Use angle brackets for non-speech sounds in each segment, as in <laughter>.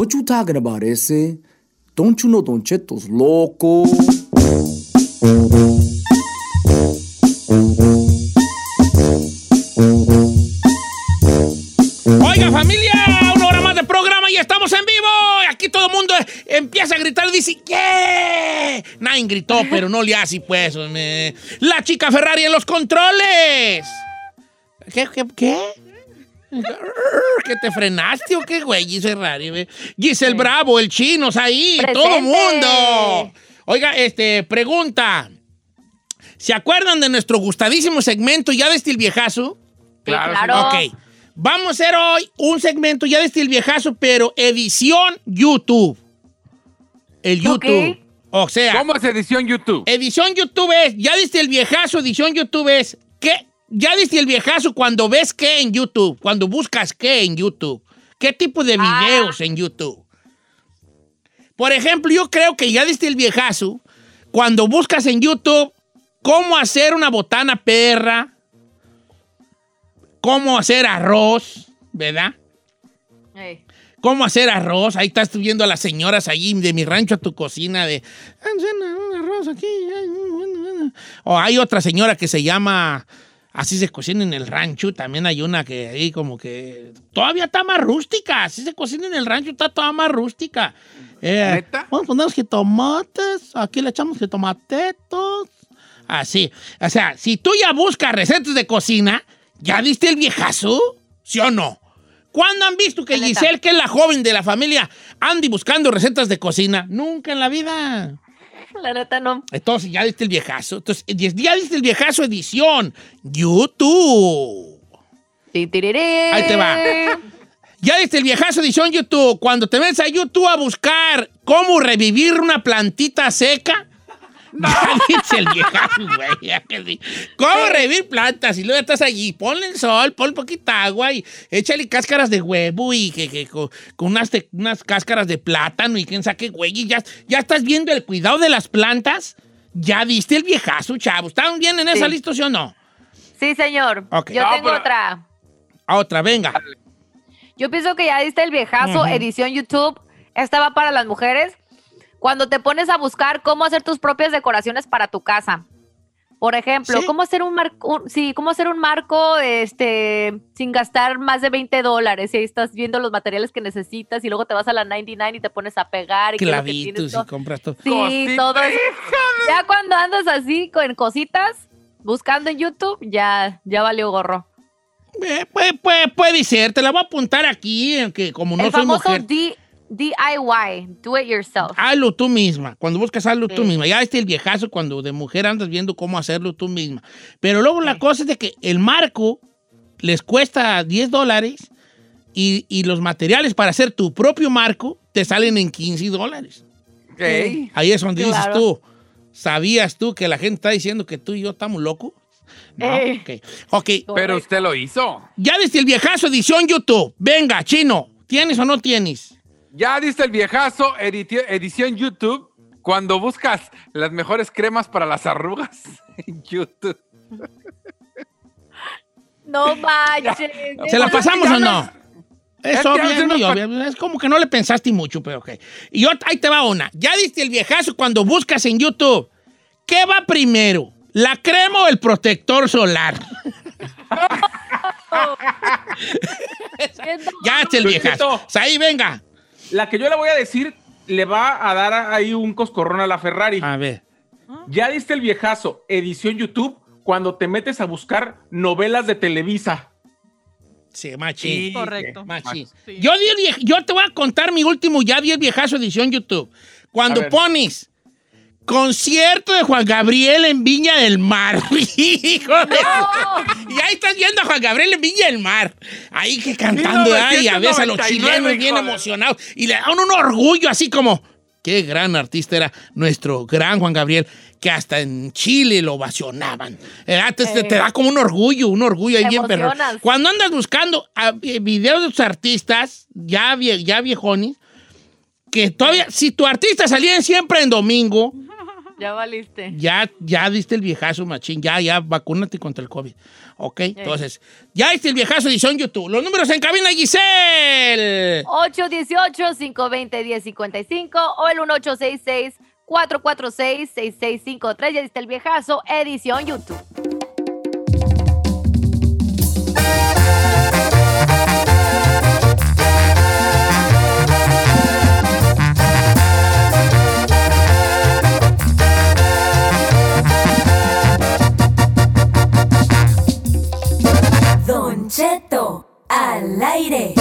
What you talking about, ese? Don't you know Don Cheto's loco? Oiga, familia, una hora más de programa y estamos en vivo. Aquí todo el mundo empieza a gritar y dice, ¿qué? Nadie gritó, <laughs> pero no le hace, pues. La chica Ferrari en los controles. ¿Qué? ¿Qué? ¿Qué? <laughs> ¿Que te frenaste o qué, güey? Giselle ve. Giselle Bravo, el chino, ahí, todo el Presente. mundo. Oiga, este, pregunta. ¿Se acuerdan de nuestro gustadísimo segmento ya desde el viejazo? Claro, claro. Ok. Vamos a hacer hoy un segmento ya desde el viejazo, pero edición YouTube. El Ok. YouTube. O sea, ¿Cómo es edición YouTube? edición YouTube es, ya diste el viejazo, edición YouTube es, ¿qué? Ya diste el viejazo cuando ves qué en YouTube, cuando buscas qué en YouTube. ¿Qué tipo de Ah. videos en YouTube? Por ejemplo, yo creo que ya diste el viejazo cuando buscas en YouTube cómo hacer una botana perra, cómo hacer arroz, ¿verdad? Cómo hacer arroz. Ahí estás viendo a las señoras allí de mi rancho a tu cocina de "Hacen un arroz aquí. ay, bueno, bueno". O hay otra señora que se llama así se cocina en el rancho. También hay una que ahí como que todavía está más rústica. Así se cocina en el rancho, está toda más rústica. Eh, ¿Neta? Vamos a poner los jitomates. Aquí le echamos jitomatetos. Así. O sea, si tú ya buscas recetas de cocina, ¿ya diste el viejazo? ¿Sí o no? ¿Cuándo han visto que. Giselle, que es la joven de la familia, ande buscando recetas de cocina? Nunca en la vida. <laughs> La neta no. Entonces, ya diste el viejazo. Entonces, ya diste el viejazo edición. YouTube. Ahí te va. <laughs> Ya diste el viejazo edición YouTube. Cuando te metes a YouTube a buscar cómo revivir una plantita seca. <laughs> Ya diste el viejazo, güey. ya que sí. ¿Cómo revivir plantas? Y luego estás allí. Ponle el sol, pon poquita agua y échale cáscaras de huevo y que, que con, con unas, te- unas cáscaras de plátano y quién saque, güey. Y ya, ya estás viendo el cuidado de las plantas. Ya diste el viejazo, chavo. ¿Están bien en esa Sí. lista, sí o no? Sí, señor. Ok. Yo No, tengo pero- otra. A otra, venga. Yo pienso que ya diste el viejazo, edición YouTube. Esta va para las mujeres. Cuando te pones a buscar cómo hacer tus propias decoraciones para tu casa. Por ejemplo, ¿Sí? cómo hacer un marco, sí, cómo hacer un marco este, sin gastar más de 20 dólares. Y ahí estás viendo los materiales que necesitas y luego te vas a la 99 y te pones a pegar. Y lo que Clavitos tienes y todo- compras todo. Sí, Cosita, todo eso. Ya cuando andas así con cositas, buscando en YouTube, ya, ya valió gorro. Eh, puede, puede- puede ser, te la voy a apuntar aquí, que como no el soy famoso mujer. D- DIY, do it yourself. Hazlo tú misma. Cuando buscas, hazlo tú Sí. misma. Ya este el viejazo cuando de mujer andas viendo cómo hacerlo tú misma. Pero luego la Sí. cosa es de que el marco les cuesta 10 dólares y, y los materiales para hacer tu propio marco te salen en 15 dólares. Ok. Ahí es donde dices Claro. tú, ¿sabías tú que la gente está diciendo que tú y yo estamos locos? No, Eh. ok. Ok, Pero usted lo hizo. ya desde el viejazo edición YouTube. Venga, chino, ¿tienes o no tienes? Ya diste el viejazo edición YouTube cuando buscas las mejores cremas para las arrugas <laughs> en YouTube. No manches. ¿Se la pasamos o no-? Es Es obvio, es muy obvio. Es como que no le pensaste mucho, pero ok. Y ot- ahí te va una. Ya diste el viejazo cuando buscas en YouTube. ¿Qué va primero? ¿La crema o el protector solar? <laughs> <laughs> ya diste el viejazo. Sea, ahí venga. La que yo le voy a decir le va a dar ahí un coscorrón a la Ferrari. A ver. Ya diste el viejazo, edición YouTube, cuando te metes a buscar novelas de Televisa. Sí, machín. Correcto. Machín. Sí. Yo, di el vie- yo te voy a contar mi último, ya di el viejazo edición YouTube. Cuando pones concierto de Juan Gabriel en Viña del Mar. <laughs> Hijo de Y ahí estás viendo a Juan Gabriel en Viña del Mar. Ahí que cantando, ay, a veces a los 1999, chilenos bien emocionados. Y le dan un orgullo así como, qué gran artista era nuestro gran Juan Gabriel, que hasta en Chile lo ovacionaban. Eh, te, te- te da como un orgullo, un orgullo ahí bien perro. Cuando andas buscando ah, eh, videos de tus artistas, ya, vie- ya viejones, que todavía, si tu artista salía siempre en domingo, Ya valiste. Ya, ya diste el viejazo, machín. Ya, ya, vacúnate contra el COVID. Ok, entonces, ya diste el viejazo edición YouTube. Los números en cabina, Giselle. 818-520-1055 o el 1866-446-6653. Ya diste el viejazo, edición YouTube. Aire.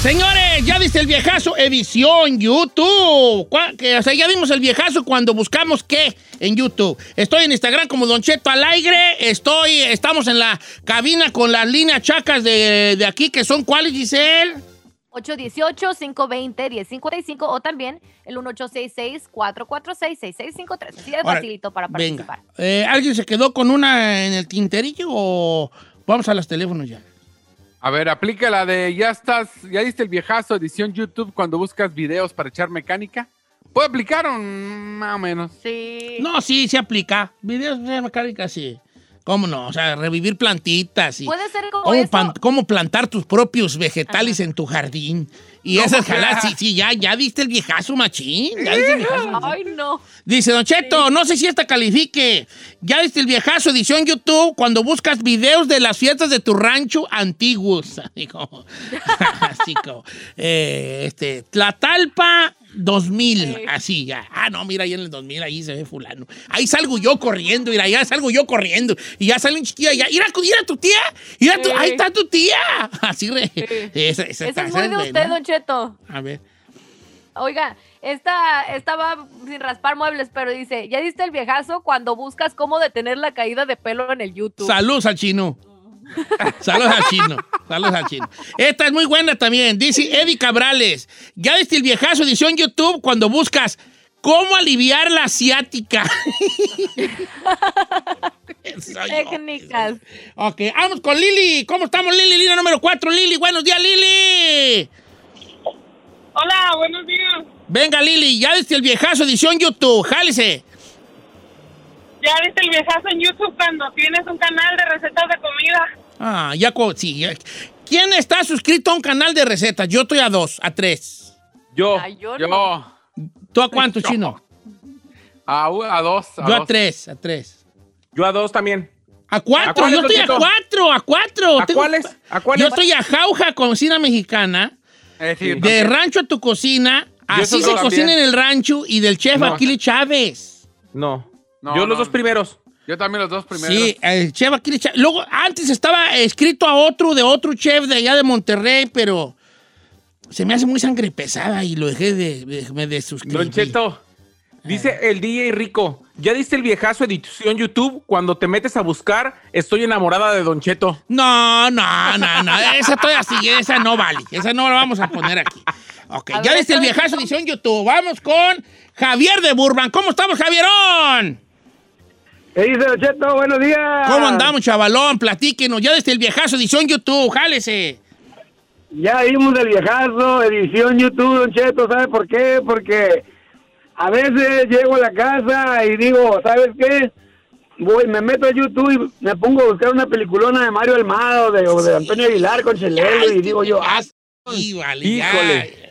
Señores, ya diste el viejazo edición YouTube. ¿Cuá- que, o sea, ya dimos el viejazo cuando buscamos qué en YouTube. Estoy en Instagram como Don Cheto al aire. Estoy, estamos en la cabina con las líneas chacas de, de aquí, que son cuáles, Giselle. 818-520-1055 o también el 1866-446-6653. Así de Ahora, facilito para Venga. participar. Eh, ¿Alguien se quedó con una en el tinterillo o vamos a los teléfonos ya? A ver, aplica la de ya estás, ya diste el viejazo edición YouTube cuando buscas videos para echar mecánica. ¿Puede aplicar o más o menos? Sí. No, sí, se aplica. Videos de mecánica, sí. ¿Cómo no? O sea, revivir plantitas y Puede ser como cómo, eso. pan- cómo plantar tus propios vegetales en tu jardín. Y esas jalas, sí, sí, ya, ya diste el viejazo, machín. Ya diste el viejazo. machín. Ay, no. Dice Don Cheto, no sé si esta califique. Ya viste el viejazo edición YouTube cuando buscas videos de las fiestas de tu rancho antiguos. <laughs> Así como, <laughs> así como, eh, este, Tlatalpa 2000, así ya. Ah, no, mira, ahí en el 2000, ahí se ve fulano. Ahí salgo yo corriendo, mira, ya salgo yo corriendo. Y ya sale un chiquillo allá. Mira, mira tu tía, mira tu- Sí. ahí está tu tía. <laughs> Así, re, esa, esa Ese está- es esa muy de usted, Don Cheto. A ver. Oiga, esta, esta va sin raspar muebles, pero dice, ¿ya diste el viejazo cuando buscas cómo detener la caída de pelo en el YouTube? Saludos al chino. Saludos al chino. Saludos al chino. Esta es muy buena también. Dice Eddie Cabrales. Ya viste el viejazo edición YouTube cuando buscas cómo aliviar la asiática. <laughs> Técnicas. Ok, vamos con Lili. ¿Cómo estamos, Lili? Línea número 4, Lili. Buenos días, Lili. Hola, buenos días. Venga, Lili. Ya viste el viejazo edición YouTube. Jálese. ¿Ya viste el viejazo en YouTube cuando tienes un canal de recetas de comida? Ah, ya, sí. ya. ¿Quién está suscrito a un canal de recetas? Yo estoy a dos, a tres. Yo, Ay, yo yo, no. ¿Tú a cuánto, chino? a, a dos, a Yo a dos. tres, a tres. Yo a dos también. A cuatro, ¿A cuáles, yo estoy a cuatro, a cuatro. ¿A cuáles? ¿A cuáles? Yo estoy a jauja, cocina mexicana, Eh, sí, de también. rancho a tu cocina, así se cocina en el rancho y del chef No. Aquile Chávez. No. No, yo no. los dos primeros. Yo también los dos primeros. Sí, el chef Aquile Chávez. Luego, antes estaba escrito a otro, de otro chef de allá de Monterrey, pero se me hace muy sangre pesada y lo dejé de, de- me desuscribí. Don Cheto, dice el DJ Rico, ¿ya diste el viejazo edición YouTube? Cuando te metes a buscar, estoy enamorada de Don Cheto. No, no, no, no. Esa estoy así, esa no vale. Esa no la vamos a poner aquí. Ok, A ya ver, viste el ¿sabes viejazo edición YouTube. Vamos con Javier de Burban. ¿Cómo estamos, Javierón? ¿Qué dice, Cheto? Buenos días. ¿Cómo andamos, chavalón? Platíquenos. Ya viste el viejazo edición YouTube. Jálese. Ya vimos el viejazo, edición YouTube, Don Cheto. ¿Sabe por qué? Porque a veces llego a la casa y digo, ¿sabes qué? Voy, me meto a YouTube y me pongo a buscar una peliculona de Mario Almada o de, o de Antonio Aguilar con Chelelo y digo yo, ah, vale, Híjole. ya.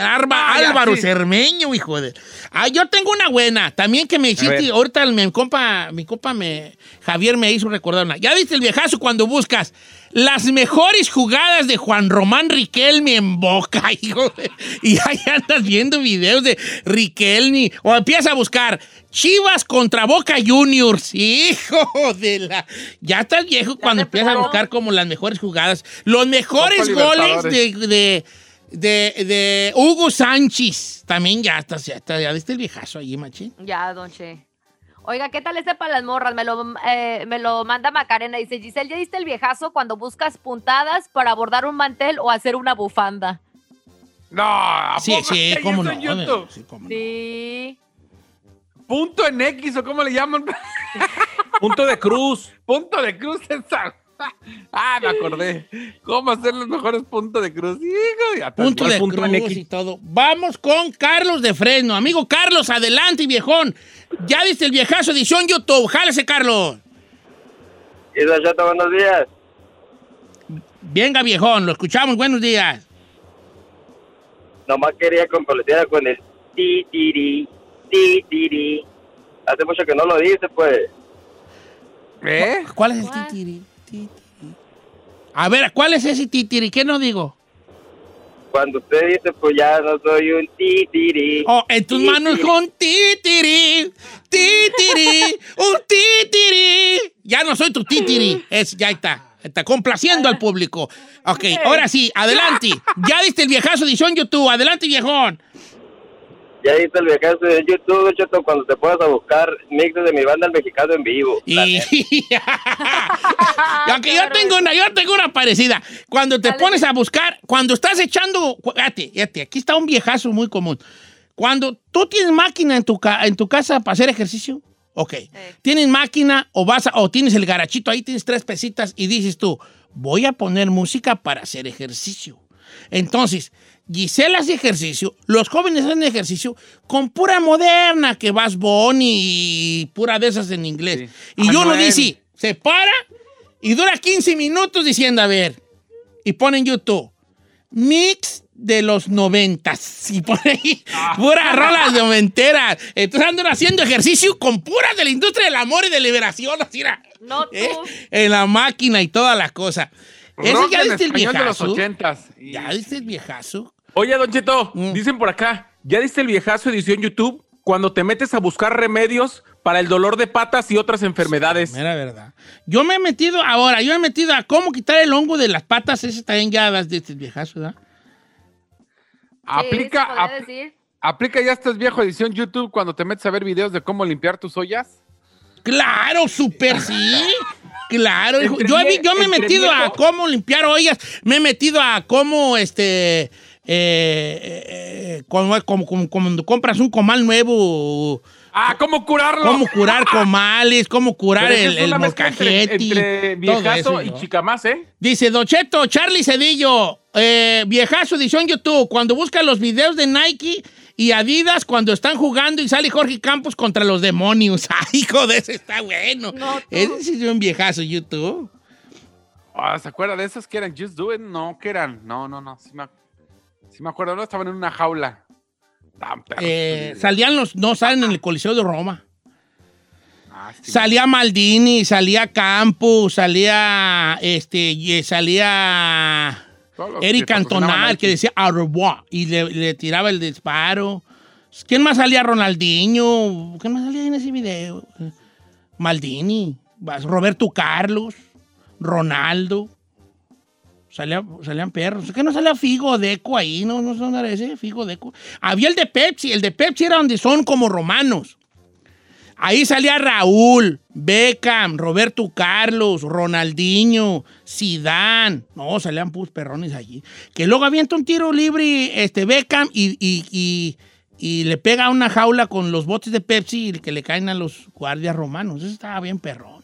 Arba- Ah, Álvaro sí. Cermeño, hijo de. Ah, yo tengo una buena. También que me hiciste. Ahorita mi compa, mi compa me, Javier me hizo recordar una. Ya viste el viejazo cuando buscas las mejores jugadas de Juan Román Riquelme en Boca, <laughs> hijo. de- y ahí andas viendo videos de Riquelme. O empiezas a buscar Chivas contra Boca Juniors. Hijo de la. Ya estás viejo cuando empiezas a buscar como las mejores jugadas. Los mejores goles de, de, de Hugo Sánchez. También ya estás, ya, está, ya viste el viejazo allí, machín. Ya, don Che. Oiga, ¿qué tal ese para las morras? Me lo, eh, me lo manda Macarena. Dice, Giselle, ¿ya diste el viejazo cuando buscas puntadas para bordar un mantel o hacer una bufanda? No, ¿a Sí, sí, cómo no. YouTube? Sí, cómo no. Sí. Punto en X o cómo le llaman. Punto de cruz. <laughs> Punto de cruz esa. Ah, me acordé. ¿Cómo hacer los mejores puntos de cruz? Hijo, Punto de punto cruz y todo. Vamos con Carlos de Fresno. Amigo Carlos, adelante, viejón. Ya viste el viejazo edición YouTube. Jálese, Carlos. Y Cheto, buenos días. Venga, viejón, lo escuchamos. Buenos días. Nomás quería complacer con el ti tiri, ti tiri. Hace mucho que no lo dice, pues. ¿Eh? ¿Cuál es el ¿Cuál? A ver, ¿cuál es ese titiri? ¿Qué no digo? Cuando usted dice, pues ya no soy un ti tiri. Oh, en tus manos con titiri, titiri, un titiri. Ya no soy tu titiri. Es, ya está. Está complaciendo al público. Ok, ahora sí, adelante. Ya viste el viejazo edición YouTube. Adelante, viejón. Ya viste el viaje de YouTube, Don Cheto, cuando te puedas a buscar mixes de mi banda El Mexicano en vivo. Y... <laughs> Aunque yo tengo una, yo tengo una parecida. Cuando te Dale. pones a buscar, cuando estás echando, fíjate, fíjate, aquí está un viejazo muy común. Cuando tú tienes máquina en tu, ca- en tu casa para hacer ejercicio, ok. Tienes máquina o vas a- o tienes el garachito ahí, tienes tres pesitas y dices tú, voy a poner música para hacer ejercicio. Entonces, Gisela hace ejercicio, los jóvenes hacen ejercicio con pura moderna, que vas Bonnie y pura de esas en inglés. Sí. Y uno dice, se para y dura 15 minutos diciendo, a ver, y pone en YouTube, mix de los noventas. Y pone ahí puras rolas noventeras. Entonces andan haciendo ejercicio con puras de la industria del amor y de liberación, así era, No <laughs> tú. ¿eh? en la máquina y toda la cosa. Ese Rock ya viste el español de los viejazo. ochentas. Y- Ya viste el viejazo. Oye, Don Cheto, Mm. dicen por acá, ¿ya diste el viejazo edición YouTube? Cuando te metes a buscar remedios para el dolor de patas y otras enfermedades. Mera verdad. Yo me he metido, ahora, yo me he metido a cómo quitar el hongo de las patas. Ese también ya das de este viejazo, ¿verdad? Aplica, Sí, se podría ap- decir. aplica ya estás viejo edición YouTube cuando te metes a ver videos de cómo limpiar tus ollas. Claro, súper sí. Claro, hijo. Yo, he yo me he metido a cómo limpiar ollas, me he metido a cómo, este, eh, eh, eh, como, como- como- cuando compras un comal nuevo, Ah, ¿cómo curarlo? cómo curar <laughs> comales, cómo curar Pero el, el entre, molcajete, entre viejazo eso, y ¿no? chicamás, ¿eh? Dice Docheto, Charlie Cedillo, eh, viejazo edición YouTube, cuando busca los videos de Nike y Adidas cuando están jugando y sale Jorge Campos contra los demonios. <laughs> Ay, hijo de ese está bueno. No. Ese sí es un viejazo YouTube. Ah, ¿Se acuerda de esos que eran Just Do It? No, ¿qué eran? No, no, no. Sí me, sí me acuerdo, no estaban en una jaula. Eh, salían los, no salen en el Coliseo de Roma. Ah, sí, Salía Maldini, salía Campos, salía este, y salía Eric que patrocinaban Cantona, Nike. que decía au revoir y le, le tiraba el disparo. ¿Quién más salía? Ronaldinho. ¿Quién más salía en ese video? Maldini, Roberto Carlos, Ronaldo. Salía- salían perros. ¿Qué no salía Figo Deco ahí? No, no son ese Figo Deco. Había el de Pepsi. El de Pepsi era donde son como romanos. Ahí salía Raúl, Beckham, Roberto Carlos, Ronaldinho, Sidán. No, salían pus perrones allí. Que luego avienta un tiro libre este Beckham y, y- y- y le pega a una jaula con los botes de Pepsi y que le caen a los guardias romanos. Eso estaba bien perrón.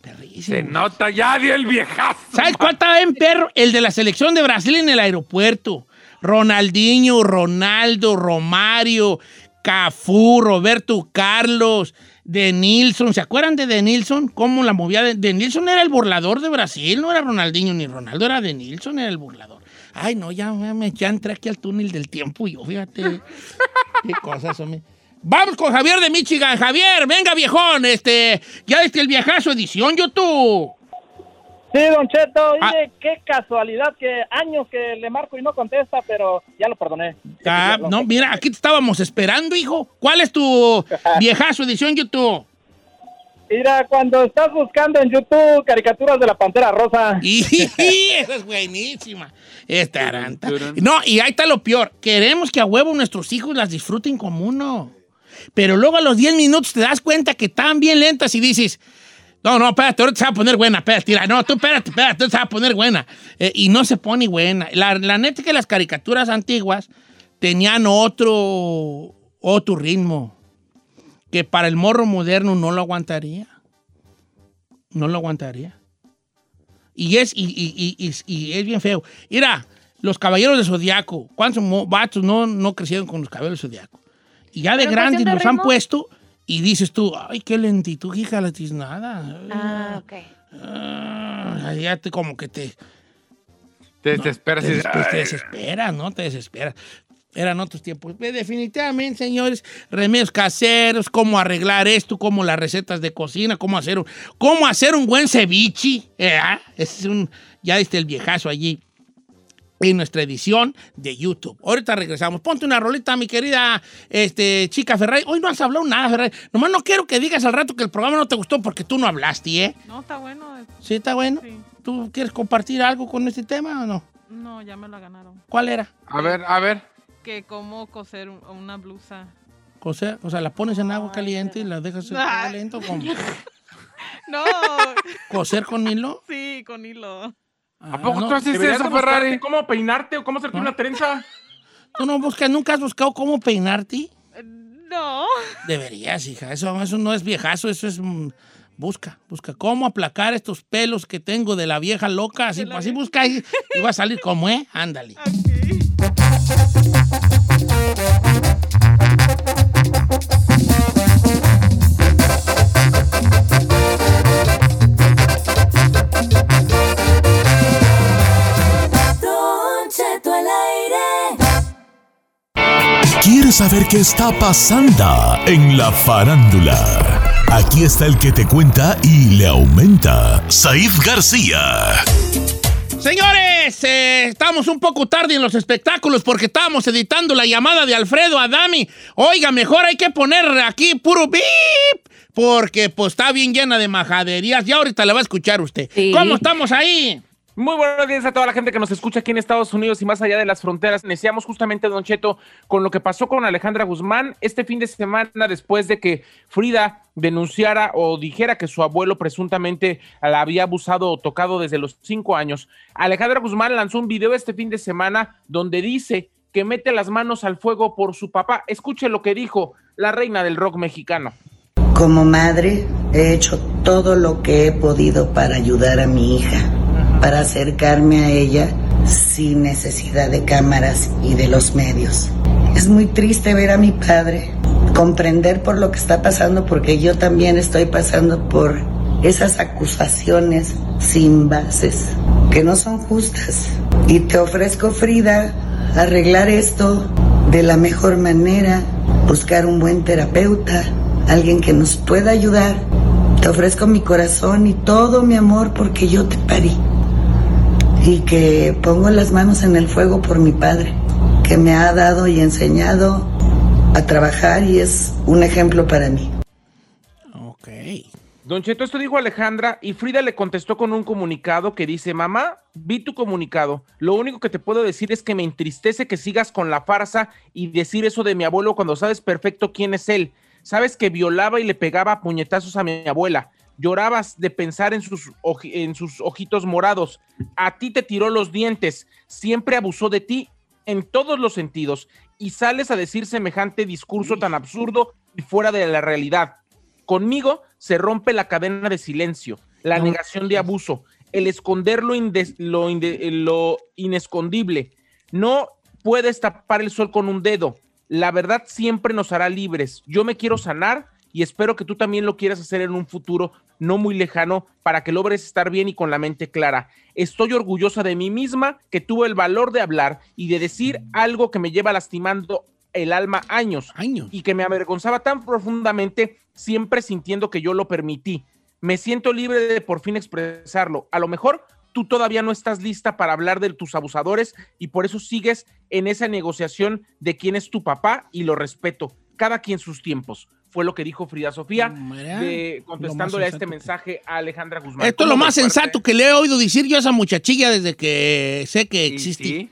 Perrísimo. Se nota ya dio el viejazo. ¿Sabes cuál estaba en perro? El de la selección de Brasil en el aeropuerto. Ronaldinho, Ronaldo, Romario, Cafú, Roberto Carlos, De Nilsson. ¿Se acuerdan de De Nilsson? ¿Cómo la movía? De, de Nilsson era el burlador de Brasil, no era Ronaldinho ni Ronaldo, era De Nilsson, era el burlador. Ay, no, ya, me, ya entré aquí al túnel del tiempo y yo, fíjate. <laughs> Qué cosas, hombre. Vamos con Javier de Michigan. Javier, venga, viejón. Este, ya viste el viajazo edición YouTube. Sí, Don Cheto, Ah. qué casualidad que años que le marco y no contesta, pero ya lo perdoné. Ah, no, mira, aquí te estábamos esperando, hijo. ¿Cuál es tu <laughs> viejazo edición YouTube? Mira, cuando estás buscando en YouTube caricaturas de la Pantera Rosa. <laughs> Y esa es buenísima. Esta aranta. No, y ahí está lo peor. Queremos que a huevo nuestros hijos las disfruten como uno. Pero luego a los 10 minutos te das cuenta que están bien lentas y dices, no, no, espérate, ahorita se va a poner buena, espérate, tira, no, tú espérate, espérate, ahorita se va a poner buena. Eh, y no se pone buena. La, la neta es que las caricaturas antiguas tenían otro, otro ritmo que para el morro moderno no lo aguantaría. No lo aguantaría. Y es, y, y- y- y- y es bien feo. Mira, los caballeros de Zodiaco, ¿cuántos vatos no, no crecieron con los caballeros de Zodiaco? Y ya de ¿Pero en grandes los han puesto y dices tú, ay, qué lentitud, hija, la tiznada. Ah, ok. Ah, ya te como que te, Te desesperas te, des- pues, te desesperas, ¿no? Te desesperas. Eran otros tiempos. Definitivamente, señores, remedios caseros, cómo arreglar esto, cómo las recetas de cocina, cómo hacer un, cómo hacer un buen ceviche. ¿eh? Ese es un, ya diste el viejazo allí en nuestra edición de YouTube. Ahorita regresamos. Ponte una rolita, mi querida este, chica Ferrari. Hoy no has hablado nada, Ferrari. Nomás no quiero que digas al rato que el programa no te gustó porque tú no hablaste, ¿eh? No, está bueno. ¿Sí está bueno? Sí. ¿Tú quieres compartir algo con este tema o no? No, ya me la ganaron. ¿Cuál era? A ver, a ver. Que cómo coser un- una blusa. O sea, o sea, la pones en agua caliente y la dejas en agua lento con <laughs> No, coser con hilo. sí, con hilo. ¿A poco Ah, no, tú haces eso, Ferrari? ¿Cómo peinarte o cómo hacerte ¿Ah? una trenza? ¿Tú no buscas, nunca has buscado cómo peinarte? Eh, No. Deberías, hija. Eso, eso no es viejazo, eso es. mm, busca, busca cómo aplacar estos pelos que tengo de la vieja loca. Así, la así vieja. busca y, y va a salir como, ¿eh? Ándale. <laughs> Ok. ¿Quieres saber qué está pasando en la farándula? Aquí está el que te cuenta y le aumenta, Saif García. Señores, eh, estamos un poco tarde en los espectáculos porque estábamos editando la llamada de Alfredo Adami. Oiga, mejor hay que poner aquí puro bip porque pues está bien llena de majaderías. Ya ahorita la va a escuchar usted. Sí. ¿Cómo estamos ahí? Muy buenos días a toda la gente que nos escucha aquí en Estados Unidos y más allá de las fronteras. Iniciamos justamente, Don Cheto, con lo que pasó con Alejandra Guzmán este fin de semana después de que Frida denunciara o dijera que su abuelo presuntamente la había abusado o tocado desde los cinco años. Alejandra Guzmán lanzó un video este fin de semana donde dice que mete las manos al fuego por su papá. Escuche lo que dijo la reina del rock mexicano. Como madre, he hecho todo lo que he podido para ayudar a mi hija, para acercarme a ella sin necesidad de cámaras y de los medios. Es muy triste ver a mi padre, comprender por lo que está pasando, porque yo también estoy pasando por esas acusaciones sin bases, que no son justas. Y te ofrezco, Frida, arreglar esto de la mejor manera, buscar un buen terapeuta, alguien que nos pueda ayudar. Te ofrezco mi corazón y todo mi amor porque yo te parí. Y que pongo las manos en el fuego por mi padre, que me ha dado y enseñado a trabajar y es un ejemplo para mí. Ok. Don Cheto, esto dijo Alejandra y Frida le contestó con un comunicado que dice, mamá, vi tu comunicado. Lo único que te puedo decir es que me entristece que sigas con la farsa y decir eso de mi abuelo cuando sabes perfecto quién es él. Sabes que violaba y le pegaba puñetazos a mi abuela. Llorabas de pensar en sus, en sus ojitos morados. A ti te tiró los dientes. Siempre abusó de ti en todos los sentidos. Y sales a decir semejante discurso tan absurdo y fuera de la realidad. Conmigo se rompe la cadena de silencio, la negación de abuso, el esconder lo, lo inde- lo inescondible. No puedes tapar el sol con un dedo. La verdad siempre nos hará libres. Yo me quiero sanar y espero que tú también lo quieras hacer en un futuro no muy lejano para que logres estar bien y con la mente clara. Estoy orgullosa de mí misma que tuve el valor de hablar y de decir algo que me lleva lastimando el alma años Años. y que me avergonzaba tan profundamente, siempre sintiendo que yo lo permití. Me siento libre de por fin expresarlo. A lo mejor tú todavía no estás lista para hablar de tus abusadores y por eso sigues en esa negociación de quién es tu papá y lo respeto. Cada quien sus tiempos. Fue lo que dijo Frida Sofía, de- lo contestándole a este mensaje a Alejandra Guzmán. Esto es lo ¿Cómo más sensato que le he oído decir yo a esa muchachilla desde que sé que Sí, existe. sí.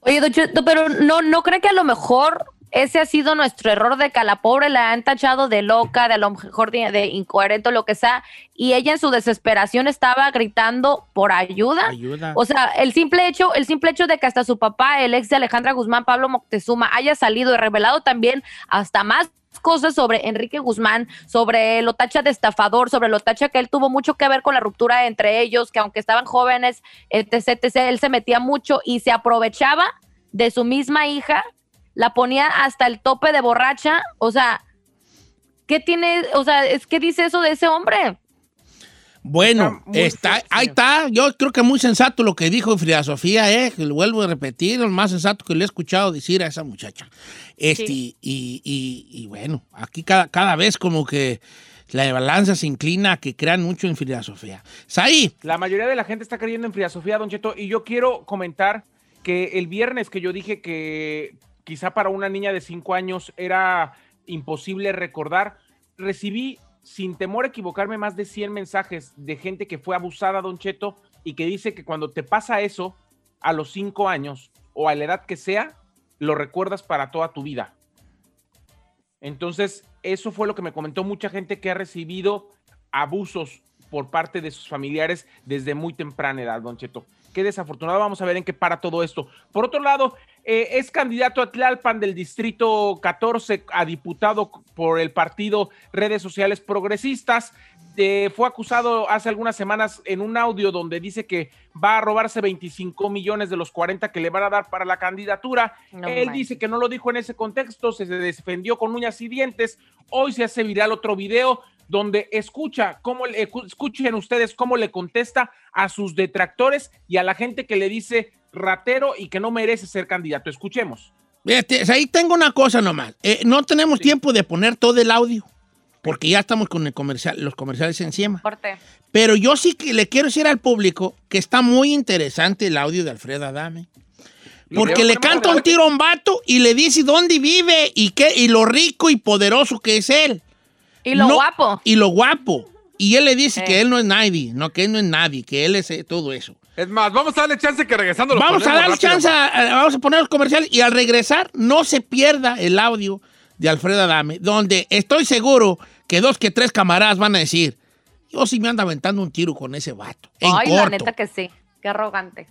Oye, Don Cheto, pero no, ¿no cree que a lo mejor ese ha sido nuestro error de que a la pobre la han tachado de loca, de a lo mejor de, de incoherente o lo que sea, y ella en su desesperación estaba gritando por ayuda? Ayuda. O sea, el simple hecho, el simple hecho de que hasta su papá, el ex de Alejandra Guzmán, Pablo Moctezuma, haya salido y revelado también hasta más cosas sobre Enrique Guzmán, sobre lo tacha de estafador, sobre lo tacha que él tuvo mucho que ver con la ruptura entre ellos, que aunque estaban jóvenes, etc, etc, él se metía mucho y se aprovechaba de su misma hija, la ponía hasta el tope de borracha, o sea, ¿qué tiene, o sea, es que dice eso de ese hombre? Bueno, está, ahí está. Yo creo que muy sensato lo que dijo Frida Sofía, ¿eh? Lo vuelvo a repetir, lo más sensato que le he escuchado decir a esa muchacha. Este, Sí. y, y- y bueno, aquí cada, cada vez como que la balanza se inclina a que crean mucho en Frida Sofía. Saí, La mayoría de la gente está creyendo en Frida Sofía, Don Cheto, y yo quiero comentar que el viernes que yo dije que quizá para una niña de 5 años era imposible recordar, recibí sin temor a equivocarme más de 100 mensajes de gente que fue abusada, Don Cheto, y que dice que cuando te pasa eso a los 5 años o a la edad que sea, lo recuerdas para toda tu vida. Entonces, eso fue lo que me comentó mucha gente que ha recibido abusos por parte de sus familiares desde muy temprana edad, Don Cheto. Qué desafortunado, vamos a ver en qué para todo esto. Por otro lado, eh, es candidato a Tlalpan del Distrito 14 a diputado por el partido Redes Sociales Progresistas. Eh, fue acusado hace algunas semanas en un audio donde dice que va a robarse 25 millones de los 40 que le van a dar para la candidatura. No Él dice que no lo dijo en ese contexto, se defendió con uñas y dientes. Hoy se hace viral otro video donde escucha cómo escuchen ustedes cómo le contesta a sus detractores y a la gente que le dice ratero y que no merece ser candidato. Escuchemos. Ahí tengo una cosa nomás. Eh, no tenemos tiempo de poner todo el audio, porque ya estamos con el comercial, los comerciales encima. Corte. Pero yo sí que le quiero decir al público que está muy interesante el audio de Alfredo Adame. Porque le canta un tiro a un vato y le dice dónde vive y, qué, y lo rico y poderoso que es él. Y lo No- guapo. Y lo guapo. Y él le dice Eh. que él no es nadie, no, que él no es nadie, que él es eh, todo eso. Es más, vamos a darle chance que regresando lo Vamos a darle rápido. chance, a- a- vamos a poner los comerciales y al regresar no se pierda el audio de Alfredo Adame, donde estoy seguro que dos que tres camaradas van a decir, yo sí me ando aventando un tiro con ese vato. En Ay, la corto. neta que sí. Qué arrogante.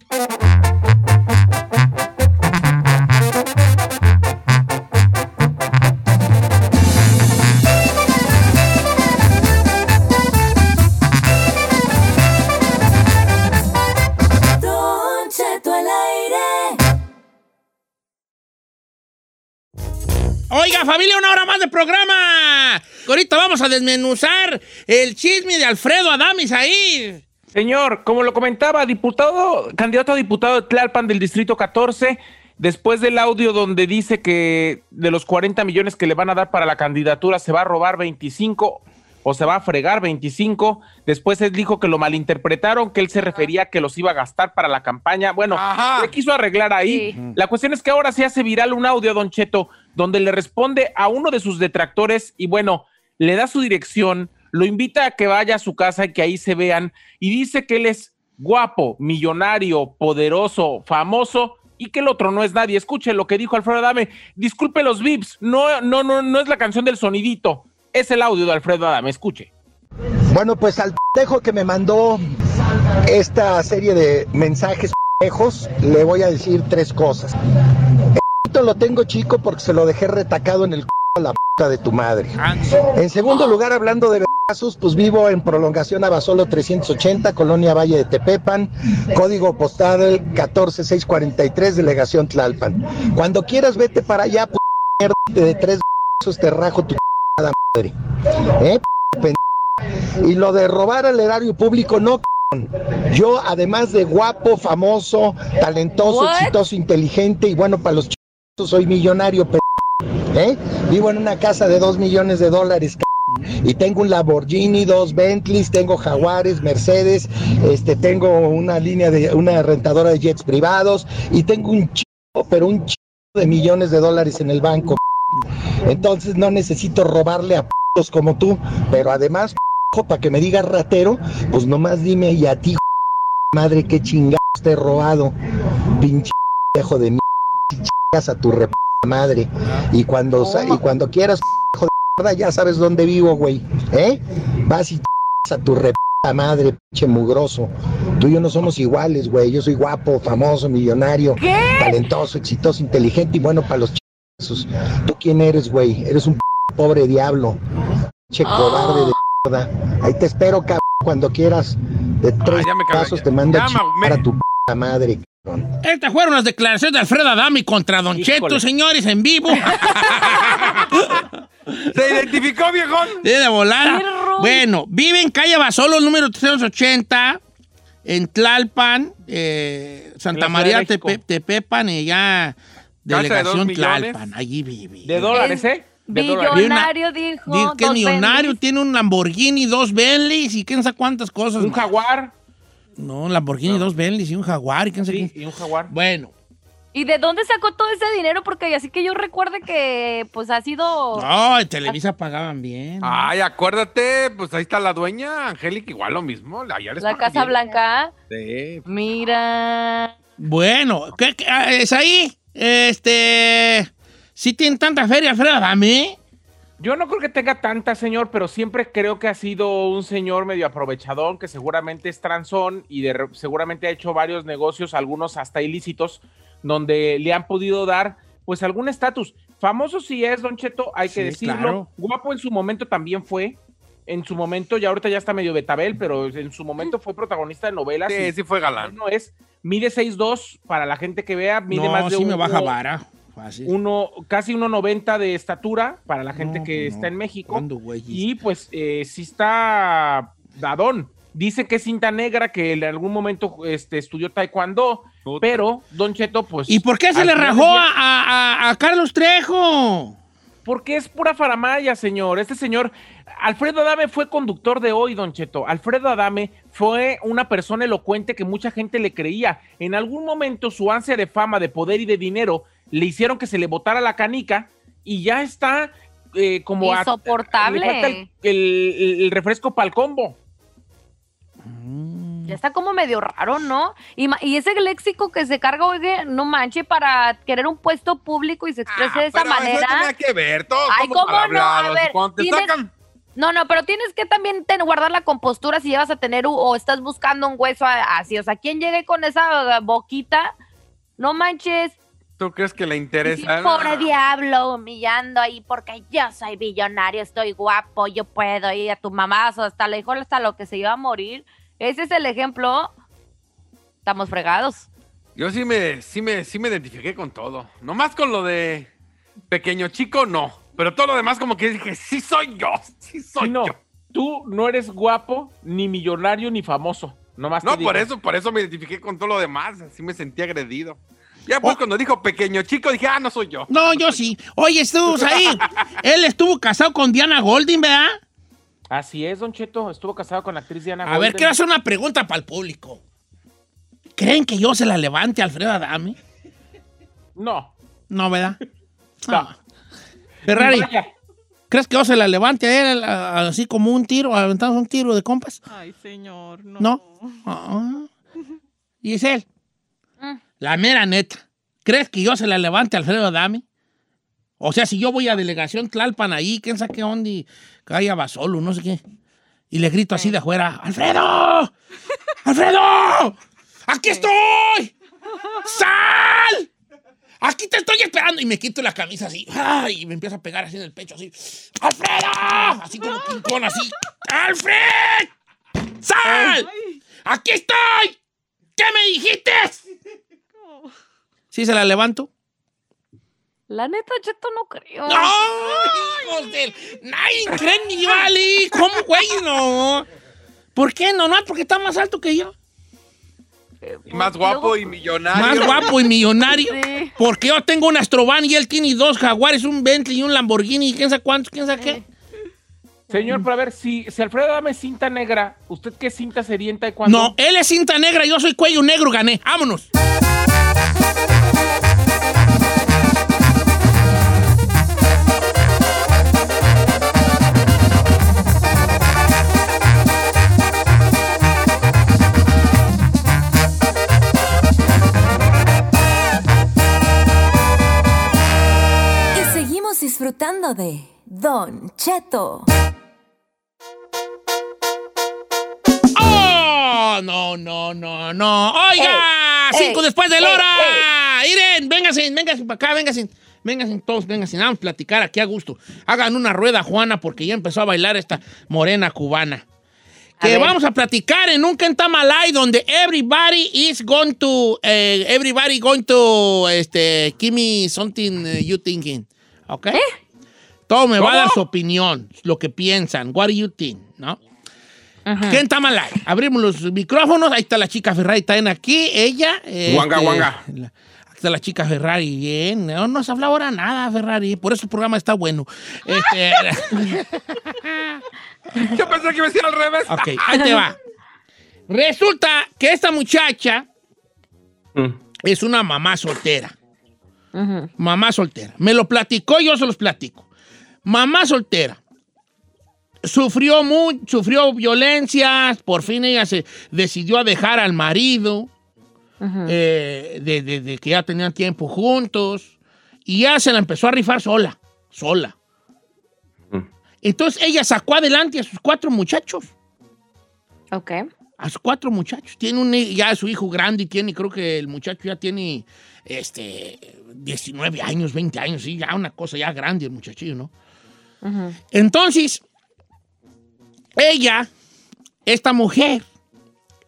Oiga, familia, una hora más de programa. Ahorita vamos a desmenuzar el chisme de Alfredo Adames ahí. Señor, como lo comentaba, diputado, candidato a diputado de Tlalpan del Distrito 14, después del audio donde dice que de los 40 millones que le van a dar para la candidatura se va a robar 25 o se va a fregar 25. Después él dijo que lo malinterpretaron, que él se refería a que los iba a gastar para la campaña. Bueno, le quiso arreglar ahí. Sí. La cuestión es que ahora se hace viral un audio, Don Cheto, donde le responde a uno de sus detractores y bueno, le da su dirección, lo invita a que vaya a su casa y que ahí se vean y dice que él es guapo, millonario, poderoso, famoso y que el otro no es nadie. Escuche lo que dijo Alfredo Adame. Disculpe los vips, no, no, no, no es la canción del sonidito, es el audio de Alfredo Adame. Escuche. Bueno, pues al pendejo que me mandó esta serie de mensajes pendejos, le voy a decir tres cosas. Pito lo tengo chico porque se lo dejé retacado en el c a la puta de tu madre. En segundo lugar, hablando de vergazos, pues vivo en prolongación Abasolo 380, Colonia Valle de Tepepan, código postal 14643, delegación Tlalpan. Cuando quieras, vete para allá, p mierda de tres vergazos, te rajo tu madre. ¿Eh? p y lo de robar al erario público, no. Yo, además de guapo, famoso, talentoso, What? exitoso, inteligente y bueno, para los chicos soy millonario, p ¿eh? Vivo en una casa de dos millones de dólares, y tengo un Lamborghini, dos Bentleys, tengo Jaguares, Mercedes, este, tengo una línea de una rentadora de jets privados y tengo un chico, pero un chico de millones de dólares en el banco. Entonces no necesito robarle a p***os como tú, pero además para que me digas ratero, pues nomás dime y a ti, madre, qué chingados te he robado, pinche hijo de mi a tu re madre. Y cuando, y cuando quieras, hijo de ya sabes dónde vivo, güey, ¿eh? Vas y a tu re madre, pinche mugroso. Tú y yo no somos iguales, güey. Yo soy guapo, famoso, millonario, ¿Qué? talentoso, exitoso, inteligente y bueno para los chingazos. ¿Tú quién eres, güey? Eres un pobre diablo. Che cobarde de mierda. Ahí te espero, cabrón, cuando quieras. De tres me cagué, pasos te mando Ya a a tu madre. Estas fueron las declaraciones de Alfredo Adami contra Don Cheto, señores, en vivo. <laughs> ¿Se identificó, viejón? Sí, de volada. Bueno, vive en calle Basolo, número 380, en Tlalpan, eh, Santa María. Tepe- Tepepan, y ya de delegación. Tlalpan, allí vive. ¿De dólares, eh? Billonario, dijo. Dice que millonario, Bentleys. tiene un Lamborghini, dos Bentleys y quién sabe cuántas cosas. Un jaguar. No, un Lamborghini, dos Bentleys y un jaguar y quién qué. Y un jaguar. Bueno, ¿Y de dónde sacó todo ese dinero? Porque así que yo recuerde que pues ha sido... no, en Televisa pagaban bien. Ay, acuérdate, pues ahí está la dueña, Angélica, igual lo mismo. Allá les La Casa bien. Blanca. Sí. Mira. Bueno, ¿qué, qué- ah, es ahí? Este. ¿Sí tiene tanta feria, Alfredo Adame? Yo no creo que tenga tanta, señor, pero siempre creo que ha sido un señor medio aprovechadón, que seguramente es transón y de seguramente ha hecho varios negocios, algunos hasta ilícitos, donde le han podido dar pues algún estatus. Famoso sí es, Don Cheto, hay que decirlo. claro. Guapo en su momento también fue. En su momento, ya ahorita ya está medio betabel, pero en su momento fue protagonista de novelas. Sí, y sí fue galán. No es, mide 6'2 para la gente que vea, mide No, más de sí un- me baja vara. Fácil. uno, casi 1.90 de estatura para la gente No, que pues no. está en México. ¿Cuándo, güey? Y pues eh, sí está dadón. Dice que es cinta negra, que en algún momento este, estudió taekwondo, pero Don Cheto, pues... ¿Y por qué se le rajó del día- a, a- a Carlos Trejo? Porque es pura faramaya, señor. Este señor, Alfredo Adame fue conductor de hoy, Don Cheto. Alfredo Adame fue una persona elocuente que mucha gente le creía. En algún momento su ansia de fama, de poder y de dinero le hicieron que se le botara la canica y ya está eh, como... a- Insoportable. le falta el, el- el refresco para el combo. Ya está como medio raro, ¿no? Y, y ese léxico que se carga, oye, no manche, para querer un puesto público y se exprese de esa Ah, Pero manera. Eso tenía que ver, todos Ay, ¿cómo no? A ver, te tienes- sacan- No, no, pero tienes que también ten- guardar la compostura si llevas a tener o estás buscando un hueso así. O sea, ¿quién llegue con esa boquita? No manches. ¿Tú crees que le Sí, interesa? pobre diablo, humillando ahí porque yo soy billonario, estoy guapo, yo puedo ir a tu mamá, o hasta le dijo hasta lo que se iba a morir. Ese es el ejemplo. Estamos fregados. Yo sí me, sí me, sí me identifiqué con todo. Nomás con lo de pequeño chico, no. Pero todo lo demás como que dije, sí soy yo, sí soy Sí, no, yo. tú no eres guapo, ni millonario, ni famoso. Nomás te No, digo. por eso, por eso me identifiqué con todo lo demás. Así me sentí agredido. Ya pues cuando dijo pequeño chico, dije, ah, no soy yo. No, yo sí. Oye, estuvo ahí. <laughs> Él estuvo casado con Diana Golding, ¿verdad? Así es, Don Cheto. Estuvo casado con la actriz Diana A ver, Golden. quiero hacer una pregunta para el público. ¿Creen que yo se la levante a Alfredo Adame? No. No, ¿verdad? No. Ferrari, Vaya. ¿crees que yo se la levante a él así como un tiro, aventamos un tiro de compas? Ay, señor, no. ¿No? Ah. Giselle, la mera neta, ¿crees que yo se la levante a Alfredo Adame? O sea, si yo voy a delegación Tlalpan ahí, quién sabe qué onda, y calle Basolo, no sé qué, y le grito así de afuera, ¡Alfredo! ¡Alfredo! ¡Aquí estoy! ¡Sal! ¡Aquí te estoy esperando! Y me quito la camisa así, ¡ay! y me empiezo a pegar así en el pecho, así, ¡Alfredo! Así como Kong, así, ¡Alfred! ¡Sal! ¡Aquí estoy! ¿Qué me dijiste? ¿Sí se la levanto? La neta, Cheto, no creo. ¡No! ¡Hijos del... ¡Nadie cree ni vale! ¿Cómo, güey? No. ¿Por qué no? No, porque está más alto que yo. Y más guapo y millonario. Más guapo y millonario. <laughs> Porque yo tengo un Astrovan y él tiene dos Jaguares, un Bentley y un Lamborghini. ¿Quién sabe cuántos? ¿Quién sabe qué? Señor, pero a ver, si, si Alfredo dame cinta negra, ¿usted qué cinta sería en taekwondo? No, él es cinta negra, yo soy cuello negro, gané. ¡Vámonos! Disfrutando de Don Cheto. ¡Oh! No, no, no, no. ¡Oiga! Ey, ¡Cinco ey, después de la ey, hora! ¡Iren! Véngase, véngase para acá, véngase. Vengan todos, vengan, vamos a platicar aquí a gusto. Hagan una rueda, Juana, porque ya empezó a bailar esta morena cubana. Que vamos a platicar en un Kentamalay donde everybody is going to, eh, everybody going to, este, give me something eh, you thinking. ¿Ok? Todo me va a dar su opinión, lo que piensan. What do you think? ¿No? Kentamalay. Abrimos los micrófonos. Ahí está la chica Ferrari, también aquí. Ella. Guanga, este, guanga. la- aquí está la chica Ferrari. Bien. No nos habla ahora nada, Ferrari. Por eso el programa está bueno. Este, <laughs> Yo pensé que iba a decir al revés. <laughs> ok, ahí te va. Resulta que esta muchacha es una mamá soltera. Mamá soltera. Me lo platicó, yo se los platico. Mamá soltera. Sufrió, mu- sufrió violencias, por fin ella se decidió a dejar al marido, eh, de, de- de que ya tenían tiempo juntos, y ya se la empezó a rifar sola, sola. Entonces ella sacó adelante a sus cuatro muchachos Ok. a sus cuatro muchachos. Tiene un, ya su hijo grande y tiene, creo que el muchacho ya tiene este, 19 años, 20 años, sí, ya una cosa ya grande el muchachillo, ¿no? Entonces, ella, esta mujer,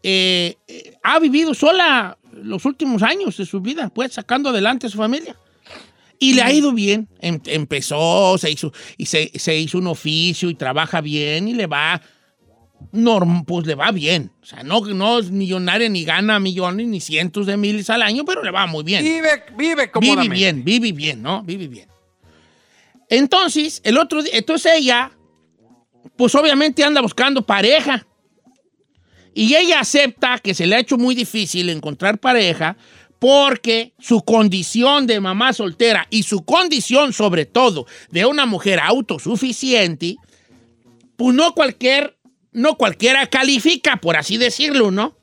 eh, eh, ha vivido sola los últimos años de su vida, pues sacando adelante a su familia. Y le ha ido bien. Em- empezó, se hizo, y se, se hizo un oficio y trabaja bien y le va, norm- pues le va bien. O sea, no, no es millonaria ni gana millones ni cientos de miles al año, pero le va muy bien. Vive, vive Vive cómodamente. bien, vive bien, ¿no? Vive bien. Entonces, el otro día, entonces ella, pues obviamente anda buscando pareja. Y ella acepta que se le ha hecho muy difícil encontrar pareja porque su condición de mamá soltera y su condición sobre todo de una mujer autosuficiente, pues no cualquier, no cualquiera califica, por así decirlo, ¿no?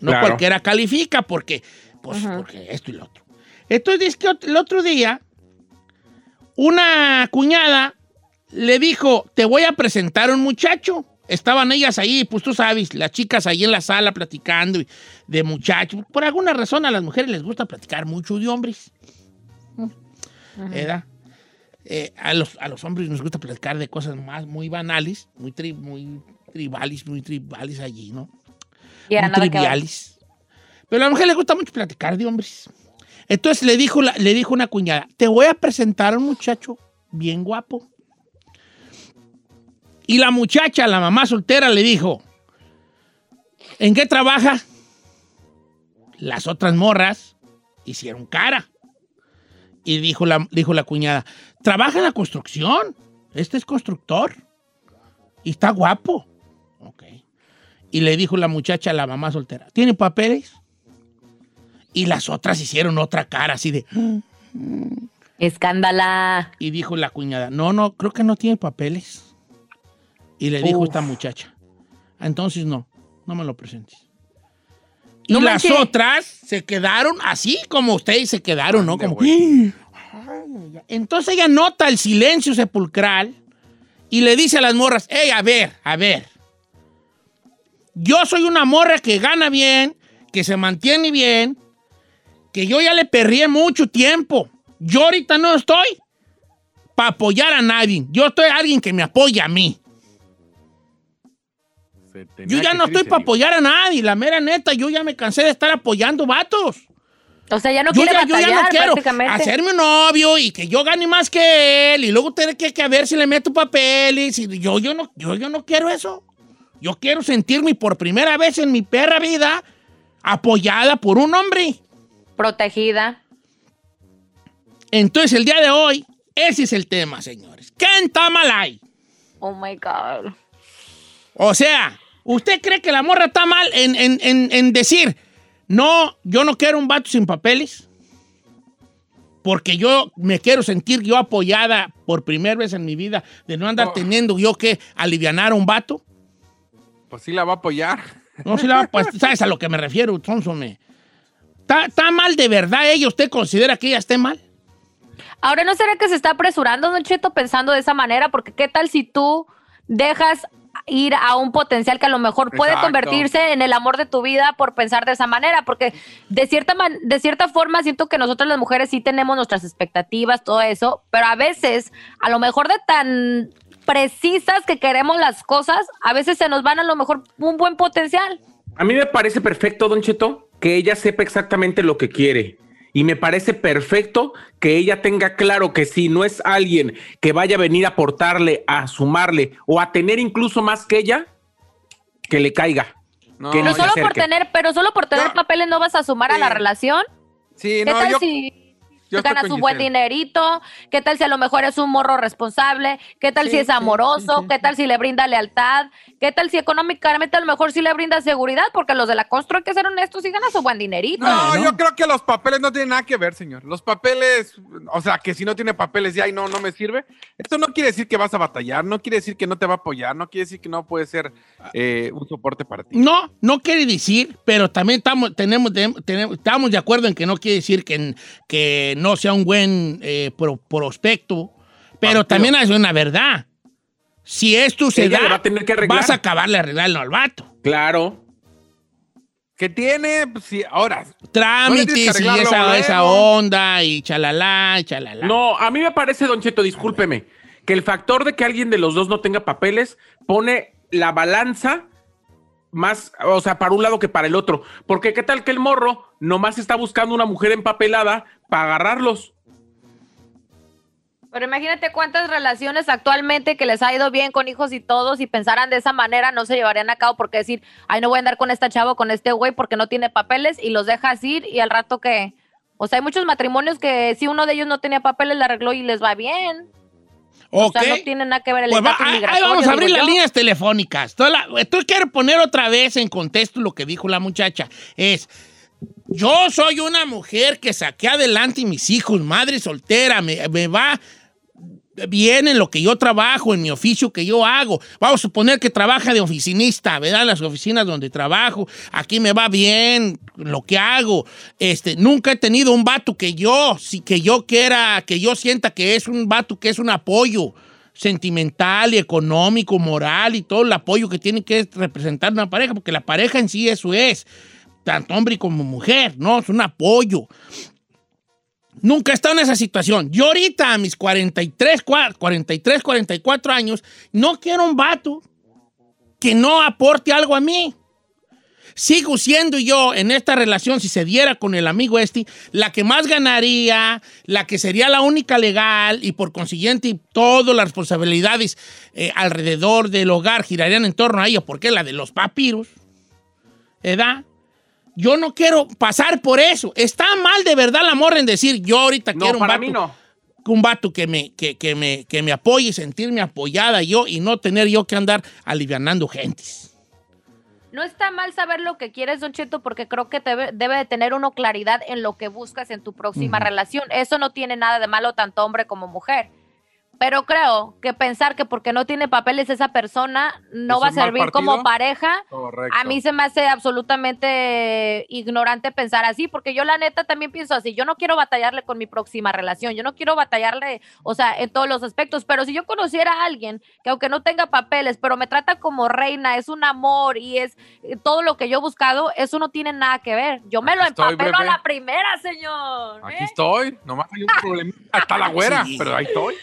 No Claro. cualquiera califica porque, pues, porque esto y lo otro. Entonces dice que el otro día una cuñada le dijo, te voy a presentar a un muchacho. Estaban ellas ahí, pues tú sabes, las chicas ahí en la sala platicando de muchachos. Por alguna razón a las mujeres les gusta platicar mucho de hombres. ¿Verdad? Eh, a, los, a los hombres nos gusta platicar de cosas más muy banales, muy, tri- muy tribales, muy tribales allí, ¿no? Ya, muy triviales. Pero a la mujer le gusta mucho platicar de hombres. Entonces le dijo, la- le dijo una cuñada, te voy a presentar a un muchacho bien guapo. Y la muchacha, la mamá soltera, le dijo, ¿en qué trabaja? Las otras morras hicieron cara. Y dijo la, dijo la cuñada, trabaja en la construcción. Este es constructor. Y está guapo. Ok. Y le dijo la muchacha a la mamá soltera, ¿tiene papeles? Y las otras hicieron otra cara así de... Escándala. Y dijo la cuñada, no, no, creo que no tiene papeles. Y le dijo esta muchacha, entonces no, no me lo presentes. Y No las otras se quedaron así como ustedes se quedaron, ¿no? Como... <gasps> Entonces ella nota el silencio sepulcral y le dice a las morras, hey, a ver, a ver. Yo soy una morra que gana bien, que se mantiene bien, que yo ya le perrié mucho tiempo. Yo ahorita no estoy para apoyar a nadie. Yo estoy alguien que me apoya a mí. Yo ya no estoy para apoyar a nadie, la mera neta. Yo ya me cansé de estar apoyando vatos. O sea, ya no yo, quiere ya, yo ya batallar no quiero hacerme un novio y que yo gane más que él y luego tener que, que a ver si le meto papeles. Y yo, yo, no, yo, yo no quiero eso. Yo quiero sentirme por primera vez en mi perra vida apoyada por un hombre. Protegida. Entonces, el día de hoy, ese es el tema, señores. ¿Quién está mal ahí? Oh my God. O sea, ¿usted cree que la morra está mal en, en- en- en decir, no, yo no quiero un vato sin papeles? Porque yo me quiero sentir yo apoyada por primera vez en mi vida de no andar Oh. teniendo yo que alivianar a un vato. Pues sí la va a apoyar. No se la pues, <laughs> ¿sabes a lo que me refiero, Thompson? ¿Está, está mal de verdad ella? ¿Usted considera que ella esté mal? Ahora, ¿no será que se está apresurando, Don Cheto, pensando de esa manera? Porque ¿qué tal si tú dejas ir a un potencial que a lo mejor puede Exacto. convertirse en el amor de tu vida por pensar de esa manera, porque de cierta man- de cierta forma siento que nosotros las mujeres sí tenemos nuestras expectativas, todo eso, pero a veces a lo mejor de tan precisas que queremos las cosas, a veces se nos van a lo mejor un buen potencial. A mí me parece perfecto, Don Cheto, que ella sepa exactamente lo que quiere. Y me parece perfecto que ella tenga claro que si no es alguien que vaya a venir a aportarle, a sumarle o a tener incluso más que ella, que le caiga. que no pero solo por tener, pero solo por tener papeles no vas a sumar a la relación. Sí, ¿Qué no, tal yo- si yo ganas un buen dinerito? ¿Qué tal si a lo mejor es un morro responsable? ¿Qué tal si es amoroso? ¿Qué tal si le brinda lealtad? ¿Qué tal si económicamente a lo mejor sí le brinda seguridad? Porque los de la constru hay que ser honestos y ganas un buen dinerito. No, yo creo que los papeles no tienen nada que ver, señor. Los papeles, o sea, que si no tiene papeles ya y no, no me sirve. Esto no quiere decir que vas a batallar, no quiere decir que no te va a apoyar, no quiere decir que no puede ser eh, un soporte para ti. No, no quiere decir, pero también estamos, tenemos, tenemos- estamos de acuerdo en que no quiere decir que, que no sea un buen eh, pro- prospecto, pero también es una verdad. Si esto se Ella da, va a tener que arreglar. vas a acabarle arreglarlo al vato. Claro. Que tiene, pues, sí, ahora. Trámites y esa, esa onda y chalala, y chalala. No, a mí me parece, Don Cheto, discúlpeme, que el factor de que alguien de los dos no tenga papeles pone la balanza más, o sea, para un lado que para el otro. Porque qué tal que el morro nomás está buscando una mujer empapelada para agarrarlos. Pero imagínate cuántas relaciones actualmente que les ha ido bien con hijos y todos y pensaran de esa manera no se llevarían a cabo porque decir, ay, no voy a andar con esta chava con este güey porque no tiene papeles y los dejas ir y al rato que... O sea, hay muchos matrimonios que si uno de ellos no tenía papeles, le arregló y les va bien. O Ok. sea, no tiene nada que ver el Pues va, ahí- vamos a abrir las yo. líneas telefónicas. Tú, la- tú quiero poner otra vez en contexto lo que dijo la muchacha. Es, yo soy una mujer que saqué adelante mis hijos, madre soltera, me, me va bien en lo que yo trabajo, en mi oficio que yo hago. Vamos a suponer que trabaja de oficinista, ¿verdad? En las oficinas donde trabajo. Aquí me va bien lo que hago. Este, nunca he tenido un vato que yo, sí, que yo quiera, que yo sienta que es un vato que es un apoyo sentimental y económico, moral y todo el apoyo que tiene que representar una pareja, porque la pareja en sí eso es, tanto hombre como mujer, ¿no? Es un apoyo. Nunca he estado en esa situación. Yo ahorita, a mis 43, cua- 43, 44 años, no quiero un vato que no aporte algo a mí. Sigo siendo yo en esta relación, si se diera con el amigo este, la que más ganaría, la que sería la única legal y por consiguiente todas las responsabilidades eh, alrededor del hogar girarían en torno a ella, porque es la de los papiros. ¿Verdad? Yo no quiero pasar por eso. Está mal de verdad la morra en decir, yo ahorita No, quiero un para vato, mí no. un vato que me, que, que me, que me apoye, sentirme apoyada yo y no tener yo que andar alivianando gentes. No está mal saber lo que quieres, Don Cheto, porque creo que debe, debe de tener uno claridad en lo que buscas en tu próxima relación. Eso no tiene nada de malo tanto hombre como mujer. Pero creo que pensar que porque no tiene papeles esa persona no ¿Es va a servir como pareja, Correcto. a mí se me hace absolutamente ignorante pensar así, porque yo la neta también pienso así, yo no quiero batallarle con mi próxima relación, yo no quiero batallarle, o sea, en todos los aspectos, pero si yo conociera a alguien que aunque no tenga papeles, pero me trata como reina, es un amor y es eh, todo lo que yo he buscado, eso no tiene nada que ver. Yo me lo estoy, empapelo a la primera, señor. Aquí estoy, nomás hay un problema. Está la güera, Sí. pero ahí estoy.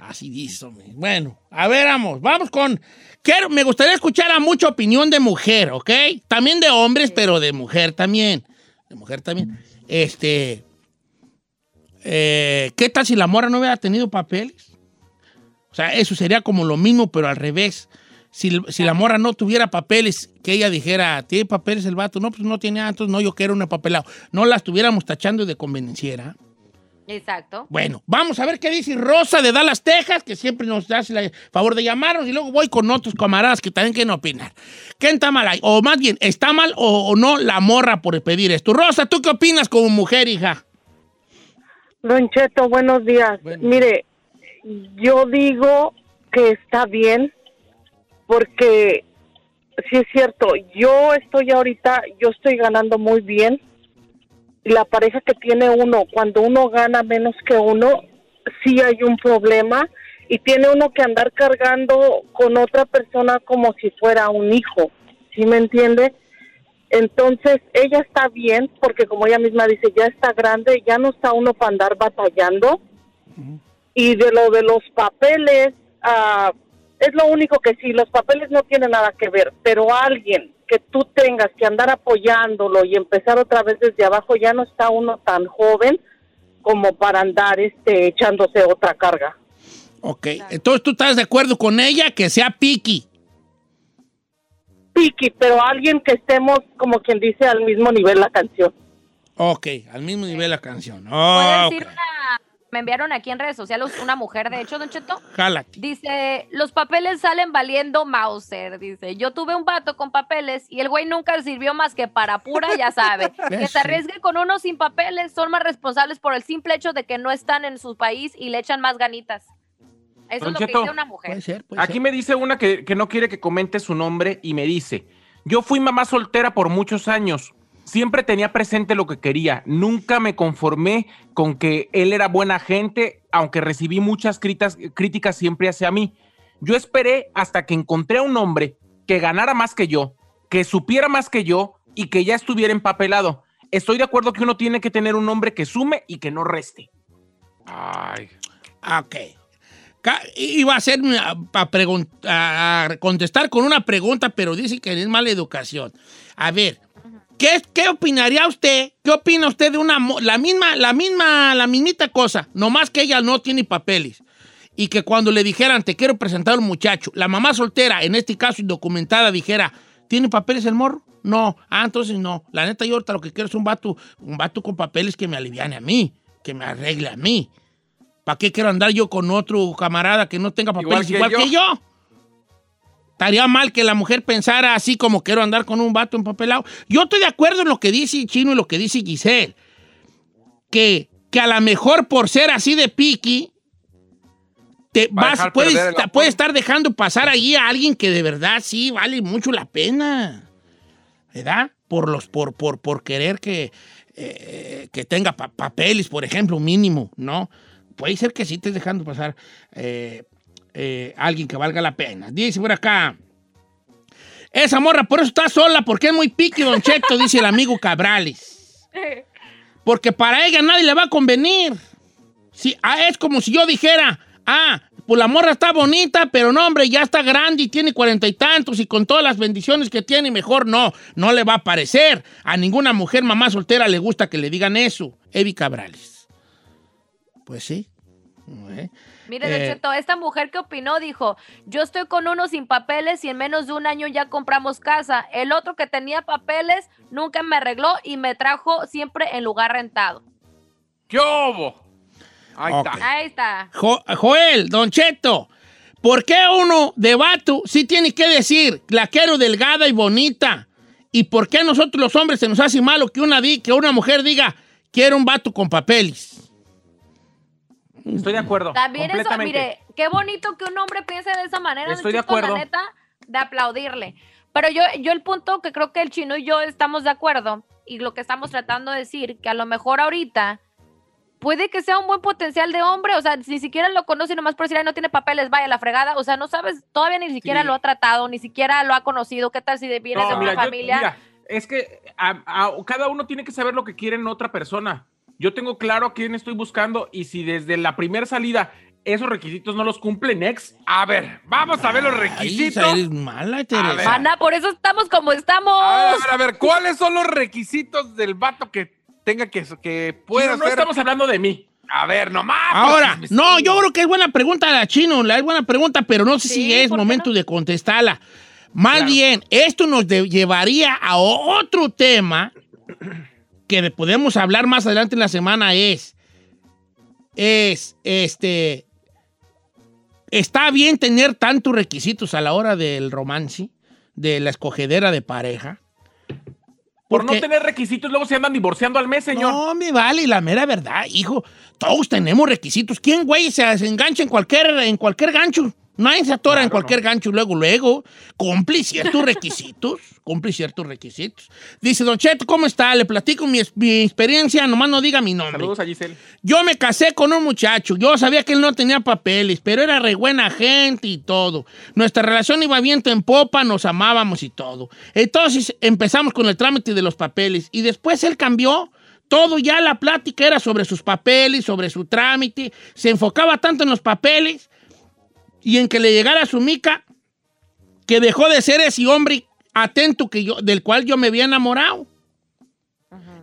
Así dice. Bueno, a ver, vamos, vamos con... Quiero, me gustaría escuchar a mucha opinión de mujer, ¿ok? También de hombres, pero de mujer también. De mujer también. Este... eh, ¿Qué tal si la mora no hubiera tenido papeles? O sea, eso sería como lo mismo, pero al revés. Si, si la mora no tuviera papeles, que ella dijera, ¿tiene papeles el vato? No, pues no tiene, entonces no, yo quiero un papelado. No la estuviéramos tachando de convenienciera. Exacto. Bueno, vamos a ver qué dice Rosa de Dallas, Texas, que siempre nos hace el favor de llamarnos y luego voy con otros camaradas que también quieren opinar. ¿Qué está mal ahí? O más bien, ¿está mal o, o no la morra por pedir esto? Rosa, ¿tú qué opinas como mujer, hija? Don Cheto, buenos días. Mire, yo digo que está bien porque sí es cierto, yo estoy ahorita, yo estoy ganando muy bien la pareja que tiene uno, cuando uno gana menos que uno, sí hay un problema y tiene uno que andar cargando con otra persona como si fuera un hijo, ¿sí me entiende? Entonces, ella está bien porque como ella misma dice, ya está grande, ya no está uno para andar batallando. Y de lo de los papeles, ah, es lo único que sí, los papeles no tienen nada que ver, pero alguien que tú tengas que andar apoyándolo y empezar otra vez desde abajo, ya no está uno tan joven como para andar este echándose otra carga. Ok, entonces tú estás de acuerdo con ella que sea piqui. Piqui, pero alguien que estemos, como quien dice, al mismo nivel la canción. Ok, al mismo nivel la canción. Puedo decir ok. una- me enviaron aquí en redes sociales una mujer, de hecho, Don Cheto. Jálate. Dice, los papeles salen valiendo Mauser. Dice, yo tuve un vato con papeles y el güey nunca sirvió más que para pura, ya sabe. <laughs> que se arriesgue con uno sin papeles, son más responsables por el simple hecho de que no están en su país y le echan más ganitas. Eso Don es lo que dice una mujer. Aquí me dice una que, que no quiere que comente su nombre y me dice, yo fui mamá soltera por muchos años. Siempre tenía presente lo que quería. Nunca me conformé con que él era buena gente, aunque recibí muchas critas- críticas siempre hacia mí. Yo esperé hasta que encontré a un hombre que ganara más que yo, que supiera más que yo y que ya estuviera empapelado. Estoy de acuerdo que uno tiene que tener un hombre que sume y que no reste. Ay. Ok. Iba a hacer para contestar con una pregunta, pero dice que es mala educación. A ver, ¿qué, qué opinaría usted? ¿Qué opina usted de una la misma, la misma, la mismita cosa? Nomás que ella no tiene papeles. Y que cuando le dijeran, te quiero presentar a un muchacho, la mamá soltera, en este caso indocumentada, dijera, ¿tiene papeles el morro? No. Ah, entonces no. La neta, yo ahorita lo que quiero es un vato, un vato con papeles que me aliviane a mí, que me arregle a mí. ¿Para qué quiero andar yo con otro camarada que no tenga papeles igual, que que, yo? Estaría mal que la mujer pensara así como quiero andar con un vato empapelado. Yo estoy de acuerdo en lo que dice Chino y lo que dice Giselle. Que, que a lo mejor por ser así de piqui, te vas, puedes, puedes estar dejando pasar ahí a alguien que de verdad sí vale mucho la pena. ¿Verdad? Por, los, por, por, por querer que, eh, que tenga pa- papeles, por ejemplo, mínimo, ¿no? Puede ser que sí estés dejando pasar eh, eh, alguien que valga la pena. Dice por acá. Esa morra por eso está sola, porque es muy piqui, Don Cheto, dice el amigo Cabrales. <laughs> Porque para ella nadie le va a convenir. Sí, ah, es como si yo dijera, ah, pues la morra está bonita, pero no, hombre, ya está grande y tiene cuarenta y tantos y con todas las bendiciones que tiene, mejor no, no le va a parecer. A ninguna mujer mamá soltera le gusta que le digan eso. Evi Cabrales. Pues sí. Eh, Mire, Don eh, Cheto, esta mujer que opinó dijo, yo estoy con uno sin papeles y en menos de un año ya compramos casa. El otro que tenía papeles nunca me arregló y me trajo siempre en lugar rentado. ¿Qué hubo? Ahí está. Ahí está. Jo- Joel, Don Cheto, ¿por qué uno de vato sí tiene que decir, la quiero delgada y bonita? ¿Y por qué a nosotros los hombres se nos hace malo que una, di- que una mujer diga, quiero un vato con papeles? Estoy de acuerdo. También eso, mire, qué bonito que un hombre piense de esa manera. Estoy de Cheto, la acuerdo. neta, de aplaudirle. Pero yo, yo el punto que creo que el chino y yo estamos de acuerdo y lo que estamos tratando de decir, que a lo mejor ahorita puede que sea un buen potencial de hombre, o sea, ni siquiera lo conoce nomás por decir, "Ay, no tiene papeles, vaya la fregada, o sea, no sabes, todavía ni siquiera Sí. lo ha tratado, ni siquiera lo ha conocido, qué tal si viene No, de una mira, yo- familia. mira, es que a- a- cada uno tiene que saber lo que quiere en otra persona. Yo tengo claro a quién estoy buscando y si desde la primera salida esos requisitos no los cumple Next. A ver, vamos a ver los Ay, requisitos. esa eres mala, Teresa. Mana, por eso estamos como estamos. A ver, a ver, a ver, ¿cuáles son los requisitos del vato que tenga que, que pueda no estamos hablando de mí. A ver, nomás. Ahora, pues, no, yo creo que es buena pregunta la chino, la es buena pregunta, pero no sé si es ¿por qué momento de contestarla. Más Claro. bien, esto nos llevaría a otro tema que podemos hablar más adelante en la semana es, es, este, ¿está bien tener tantos requisitos a la hora del romance, de la escogedera de pareja? Por no tener requisitos, luego se andan divorciando al mes, señor. No, me vale, la mera verdad, hijo. Todos tenemos requisitos. ¿Quién, güey, se, se engancha en cualquier, en cualquier gancho? Nadie se atora en cualquier gancho luego, luego. Cumple ciertos requisitos. <laughs> Cumple ciertos requisitos. Dice, Don Cheto, ¿cómo está? Le platico mi, mi experiencia, nomás no diga mi nombre. Saludos a Giselle. Yo me casé con un muchacho. Yo sabía que él no tenía papeles, pero era re buena gente y todo. Nuestra relación iba viento en popa, nos amábamos y todo. Entonces empezamos con el trámite de los papeles y después él cambió. Todo ya la plática era sobre sus papeles, sobre su trámite. Se enfocaba tanto en los papeles y en que le llegara su mica que dejó de ser ese hombre atento que yo, del cual yo me había enamorado.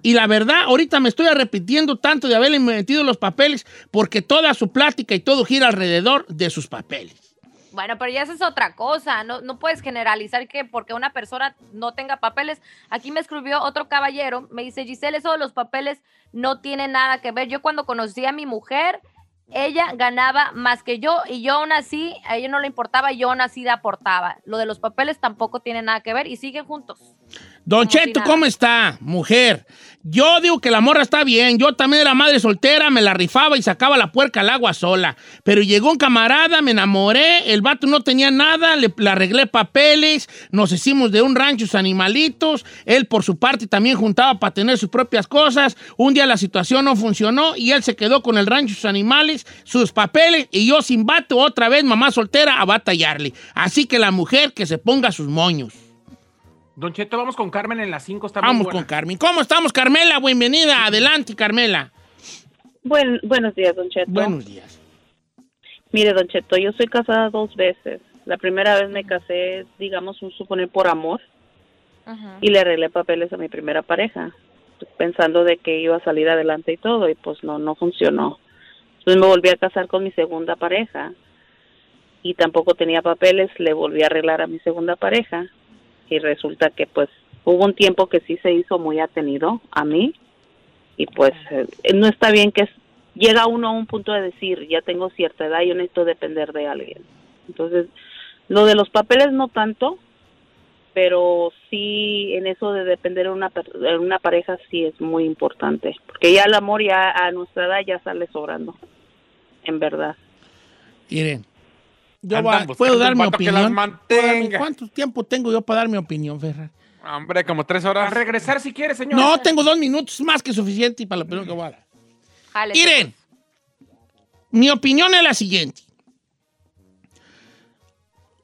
Y la verdad, ahorita me estoy arrepintiendo tanto de haberle metido los papeles porque toda su plática y todo gira alrededor de sus papeles. Bueno, pero ya esa es otra cosa. No, no puedes generalizar que porque una persona no tenga papeles. Aquí me escribió otro caballero. Me dice, Giselle, eso de los papeles no tiene nada que ver. Yo cuando conocí a mi mujer, ella ganaba más que yo y yo aún así, a ella no le importaba, yo aún así le aportaba. Lo de los papeles tampoco tiene nada que ver y siguen juntos. Don Cheto. ¿cómo está? Mujer. Yo digo que la morra está bien. Yo también era madre soltera, me la rifaba y sacaba la puerca al agua sola. Pero llegó un camarada, me enamoré, el vato no tenía nada, le, le arreglé papeles, nos hicimos de un rancho sus animalitos, él por su parte también juntaba para tener sus propias cosas. Un día la situación no funcionó y él se quedó con el rancho, sus animales, sus papeles y yo sin vato otra vez, mamá soltera, a batallarle. Así que la mujer que se ponga sus moños. Don Cheto, vamos con Carmen en las 5. Está muy Vamos con Carmen. ¿Cómo estamos, Carmela? Bienvenida. Adelante, Carmela. Buen, buenos días, Don Cheto. Buenos días. Mire, Don Cheto, yo soy casada dos veces. La primera vez me casé, digamos, un suponer por amor y le arreglé papeles a mi primera pareja, pensando de que iba a salir adelante y todo, y pues no, no funcionó. Entonces me volví a casar con mi segunda pareja y tampoco tenía papeles, le volví a arreglar a mi segunda pareja y resulta que pues hubo un tiempo que sí se hizo muy atenido a mí y pues eh, no está bien que es- llega uno a un punto de decir ya tengo cierta edad y yo necesito depender de alguien entonces lo de los papeles no tanto pero sí en eso de depender de una per- de una pareja sí es muy importante porque ya el amor ya a nuestra edad ya sale sobrando en verdad. Miren, yo puedo dar mi opinión. las mantenga. ¿Cuánto tiempo tengo yo para dar mi opinión, Ferran? Hombre, como tres horas. A regresar si quiere, señor. No, tengo dos minutos más que suficiente para la opinión que voy a dar. Jale, Miren, mi opinión es la siguiente.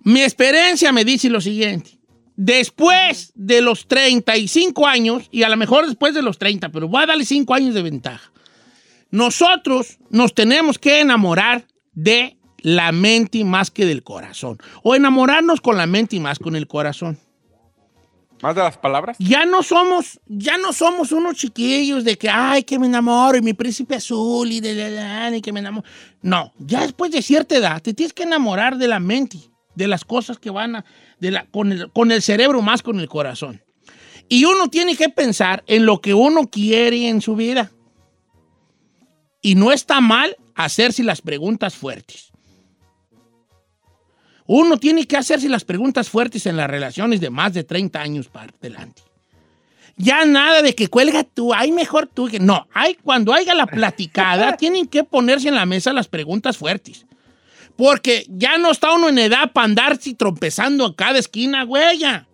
Mi experiencia me dice lo siguiente. Después de los 35 años, y a lo mejor después de los 30, pero voy a darle 5 años de ventaja, nosotros nos tenemos que enamorar de la mente más que del corazón. O enamorarnos con la mente y más con el corazón. ¿Más de las palabras? Ya no somos, ya no somos unos chiquillos de que, ay, que me enamoro y mi príncipe azul y de la, la, y que me enamoro. No, ya después de cierta edad te tienes que enamorar de la mente, de las cosas que van a, de la, con, el, con el cerebro más con el corazón. Y uno tiene que pensar en lo que uno quiere en su vida. Y no está mal hacerse las preguntas fuertes. Uno tiene que hacerse las preguntas fuertes en las relaciones de más de 30 años para adelante. Ya nada de que cuelga tú, ay, mejor tú. que No, hay, cuando haya la platicada, <laughs> tienen que ponerse en la mesa las preguntas fuertes. Porque ya no está uno en edad para andarse trompezando a cada esquina, güey. ya.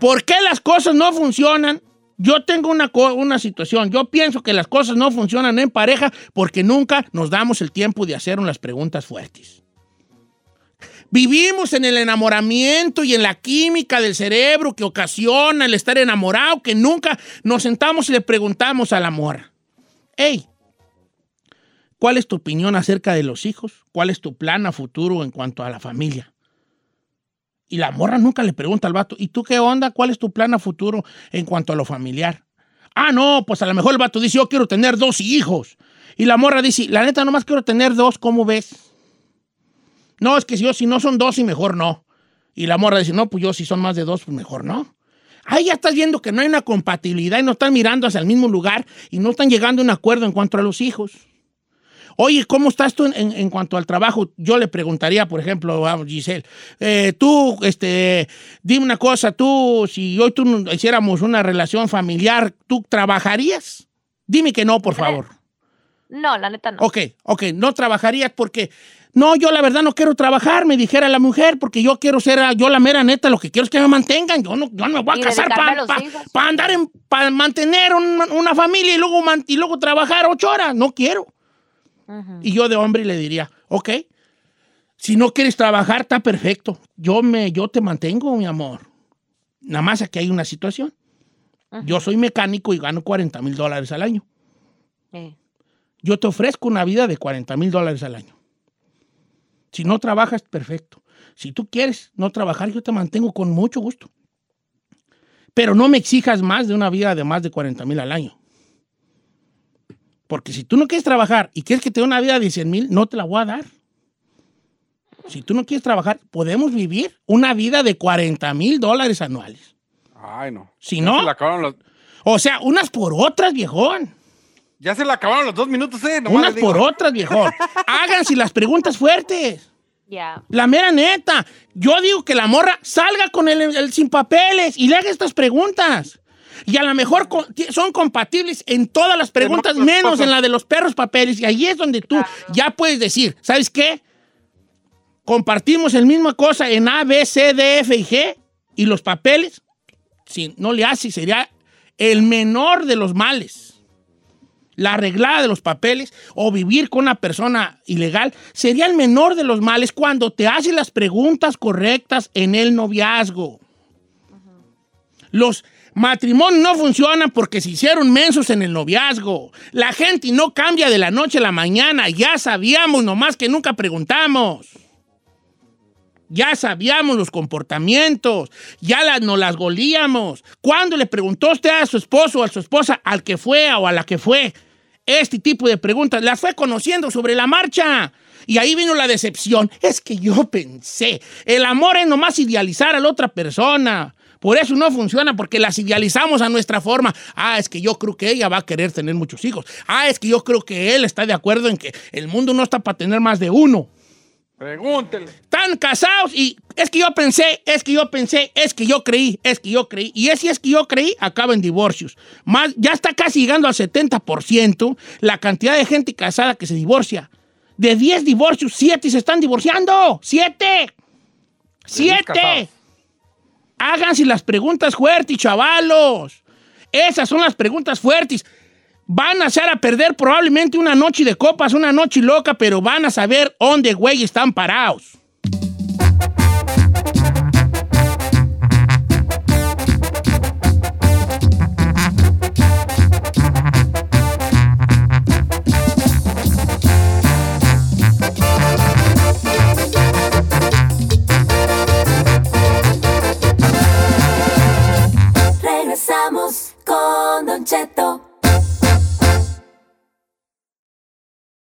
¿Por qué las cosas no funcionan? Yo tengo una, una situación. Yo pienso que las cosas no funcionan en pareja porque nunca nos damos el tiempo de hacer las preguntas fuertes. Vivimos en el enamoramiento y en la química del cerebro que ocasiona el estar enamorado, que nunca nos sentamos y le preguntamos al amor, hey, ¿cuál es tu opinión acerca de los hijos? ¿Cuál es tu plan a futuro en cuanto a la familia? Y la morra nunca le pregunta al vato, ¿y tú qué onda? ¿Cuál es tu plan a futuro en cuanto a lo familiar? Ah, no, pues a lo mejor el vato dice, yo quiero tener dos hijos. Y la morra dice, la neta, nomás quiero tener dos, ¿cómo ves? No, es que yo si no son dos y mejor no. Y la morra dice, no, pues yo si son más de dos, pues mejor no. Ahí ya estás viendo que no hay una compatibilidad y no están mirando hacia el mismo lugar y no están llegando a un acuerdo en cuanto a los hijos. Oye, ¿cómo estás tú en, en- en cuanto al trabajo? Yo le preguntaría, por ejemplo, a Giselle, eh, tú, este, dime una cosa, tú, si hoy tú hiciéramos una relación familiar, ¿tú trabajarías? Dime que no, por favor. No, la neta no. Ok, ok, no trabajarías porque No, yo la verdad no quiero trabajar, me dijera la mujer, porque yo quiero ser, yo la mera neta, lo que quiero es que me mantengan. Yo no, yo no me voy a casar para hijos. andar en, para mantener un- una familia y luego, y luego trabajar ocho horas. No quiero. Y yo de hombre le diría, ok, si no quieres trabajar, está perfecto. Yo, me, yo te mantengo, mi amor. Nada más aquí hay una situación. Yo soy mecánico y gano 40 mil dólares al año. Eh. Yo te ofrezco una vida de 40 mil dólares al año. Si no trabajas, perfecto. Si tú quieres no trabajar, yo te mantengo con mucho gusto. Pero no me exijas más de una vida de más de 40 mil al año. Porque si tú no quieres trabajar y quieres que te dé una vida de 100 mil, no te la voy a dar. Si tú no quieres trabajar, podemos vivir una vida de 40 mil dólares anuales. Ay, no. Si no- se los, O sea, unas por otras, viejón. Ya se le acabaron los dos minutos, ¿eh? Nomás Unas por otras, viejón. <laughs> Háganse las preguntas fuertes. Ya. La mera neta. Yo digo que la morra salga con el, el sin papeles y le haga estas preguntas. Y a lo mejor son compatibles en todas las preguntas, menos en la de los perros papeles. Y ahí es donde tú ya puedes decir, ¿sabes qué? Compartimos el misma cosa en A, B, C, D, F y G. Y los papeles, si no le hace, sería el menor de los males la arreglada de los papeles o vivir con una persona ilegal sería el menor de los males cuando te hace las preguntas correctas en el noviazgo. Los matrimonios no funcionan porque se hicieron mensos en el noviazgo. La gente no cambia de la noche a la mañana. Ya sabíamos, nomás que nunca preguntamos. Ya sabíamos los comportamientos, ya las, nos las golíamos. ¿Cuándo le preguntó usted a su esposo o a su esposa, al que fue o a la que fue, este tipo de preguntas? Las fue conociendo sobre la marcha. Y ahí vino la decepción. Es que yo pensé, el amor es nomás idealizar a la otra persona. Por eso no funciona, porque las idealizamos a nuestra forma. Ah, es que yo creo que ella va a querer tener muchos hijos. Ah, es que yo creo que él está de acuerdo en que el mundo no está para tener más de uno. Pregúntele. Están casados y es que yo pensé, es que yo pensé, es que yo creí, es que yo creí. Y ese es que yo creí acaba en divorcios. Más, ya está casi llegando al 70% la cantidad de gente casada que se divorcia. De 10 divorcios, 7 se están divorciando. ¡7! ¡7! casados. Háganse las preguntas fuertes, chavalos. Esas son las preguntas fuertes. Van a hacer a perder probablemente una noche de copas, una noche loca, pero van a saber dónde, güey, están parados. Regresamos con Don Cheto.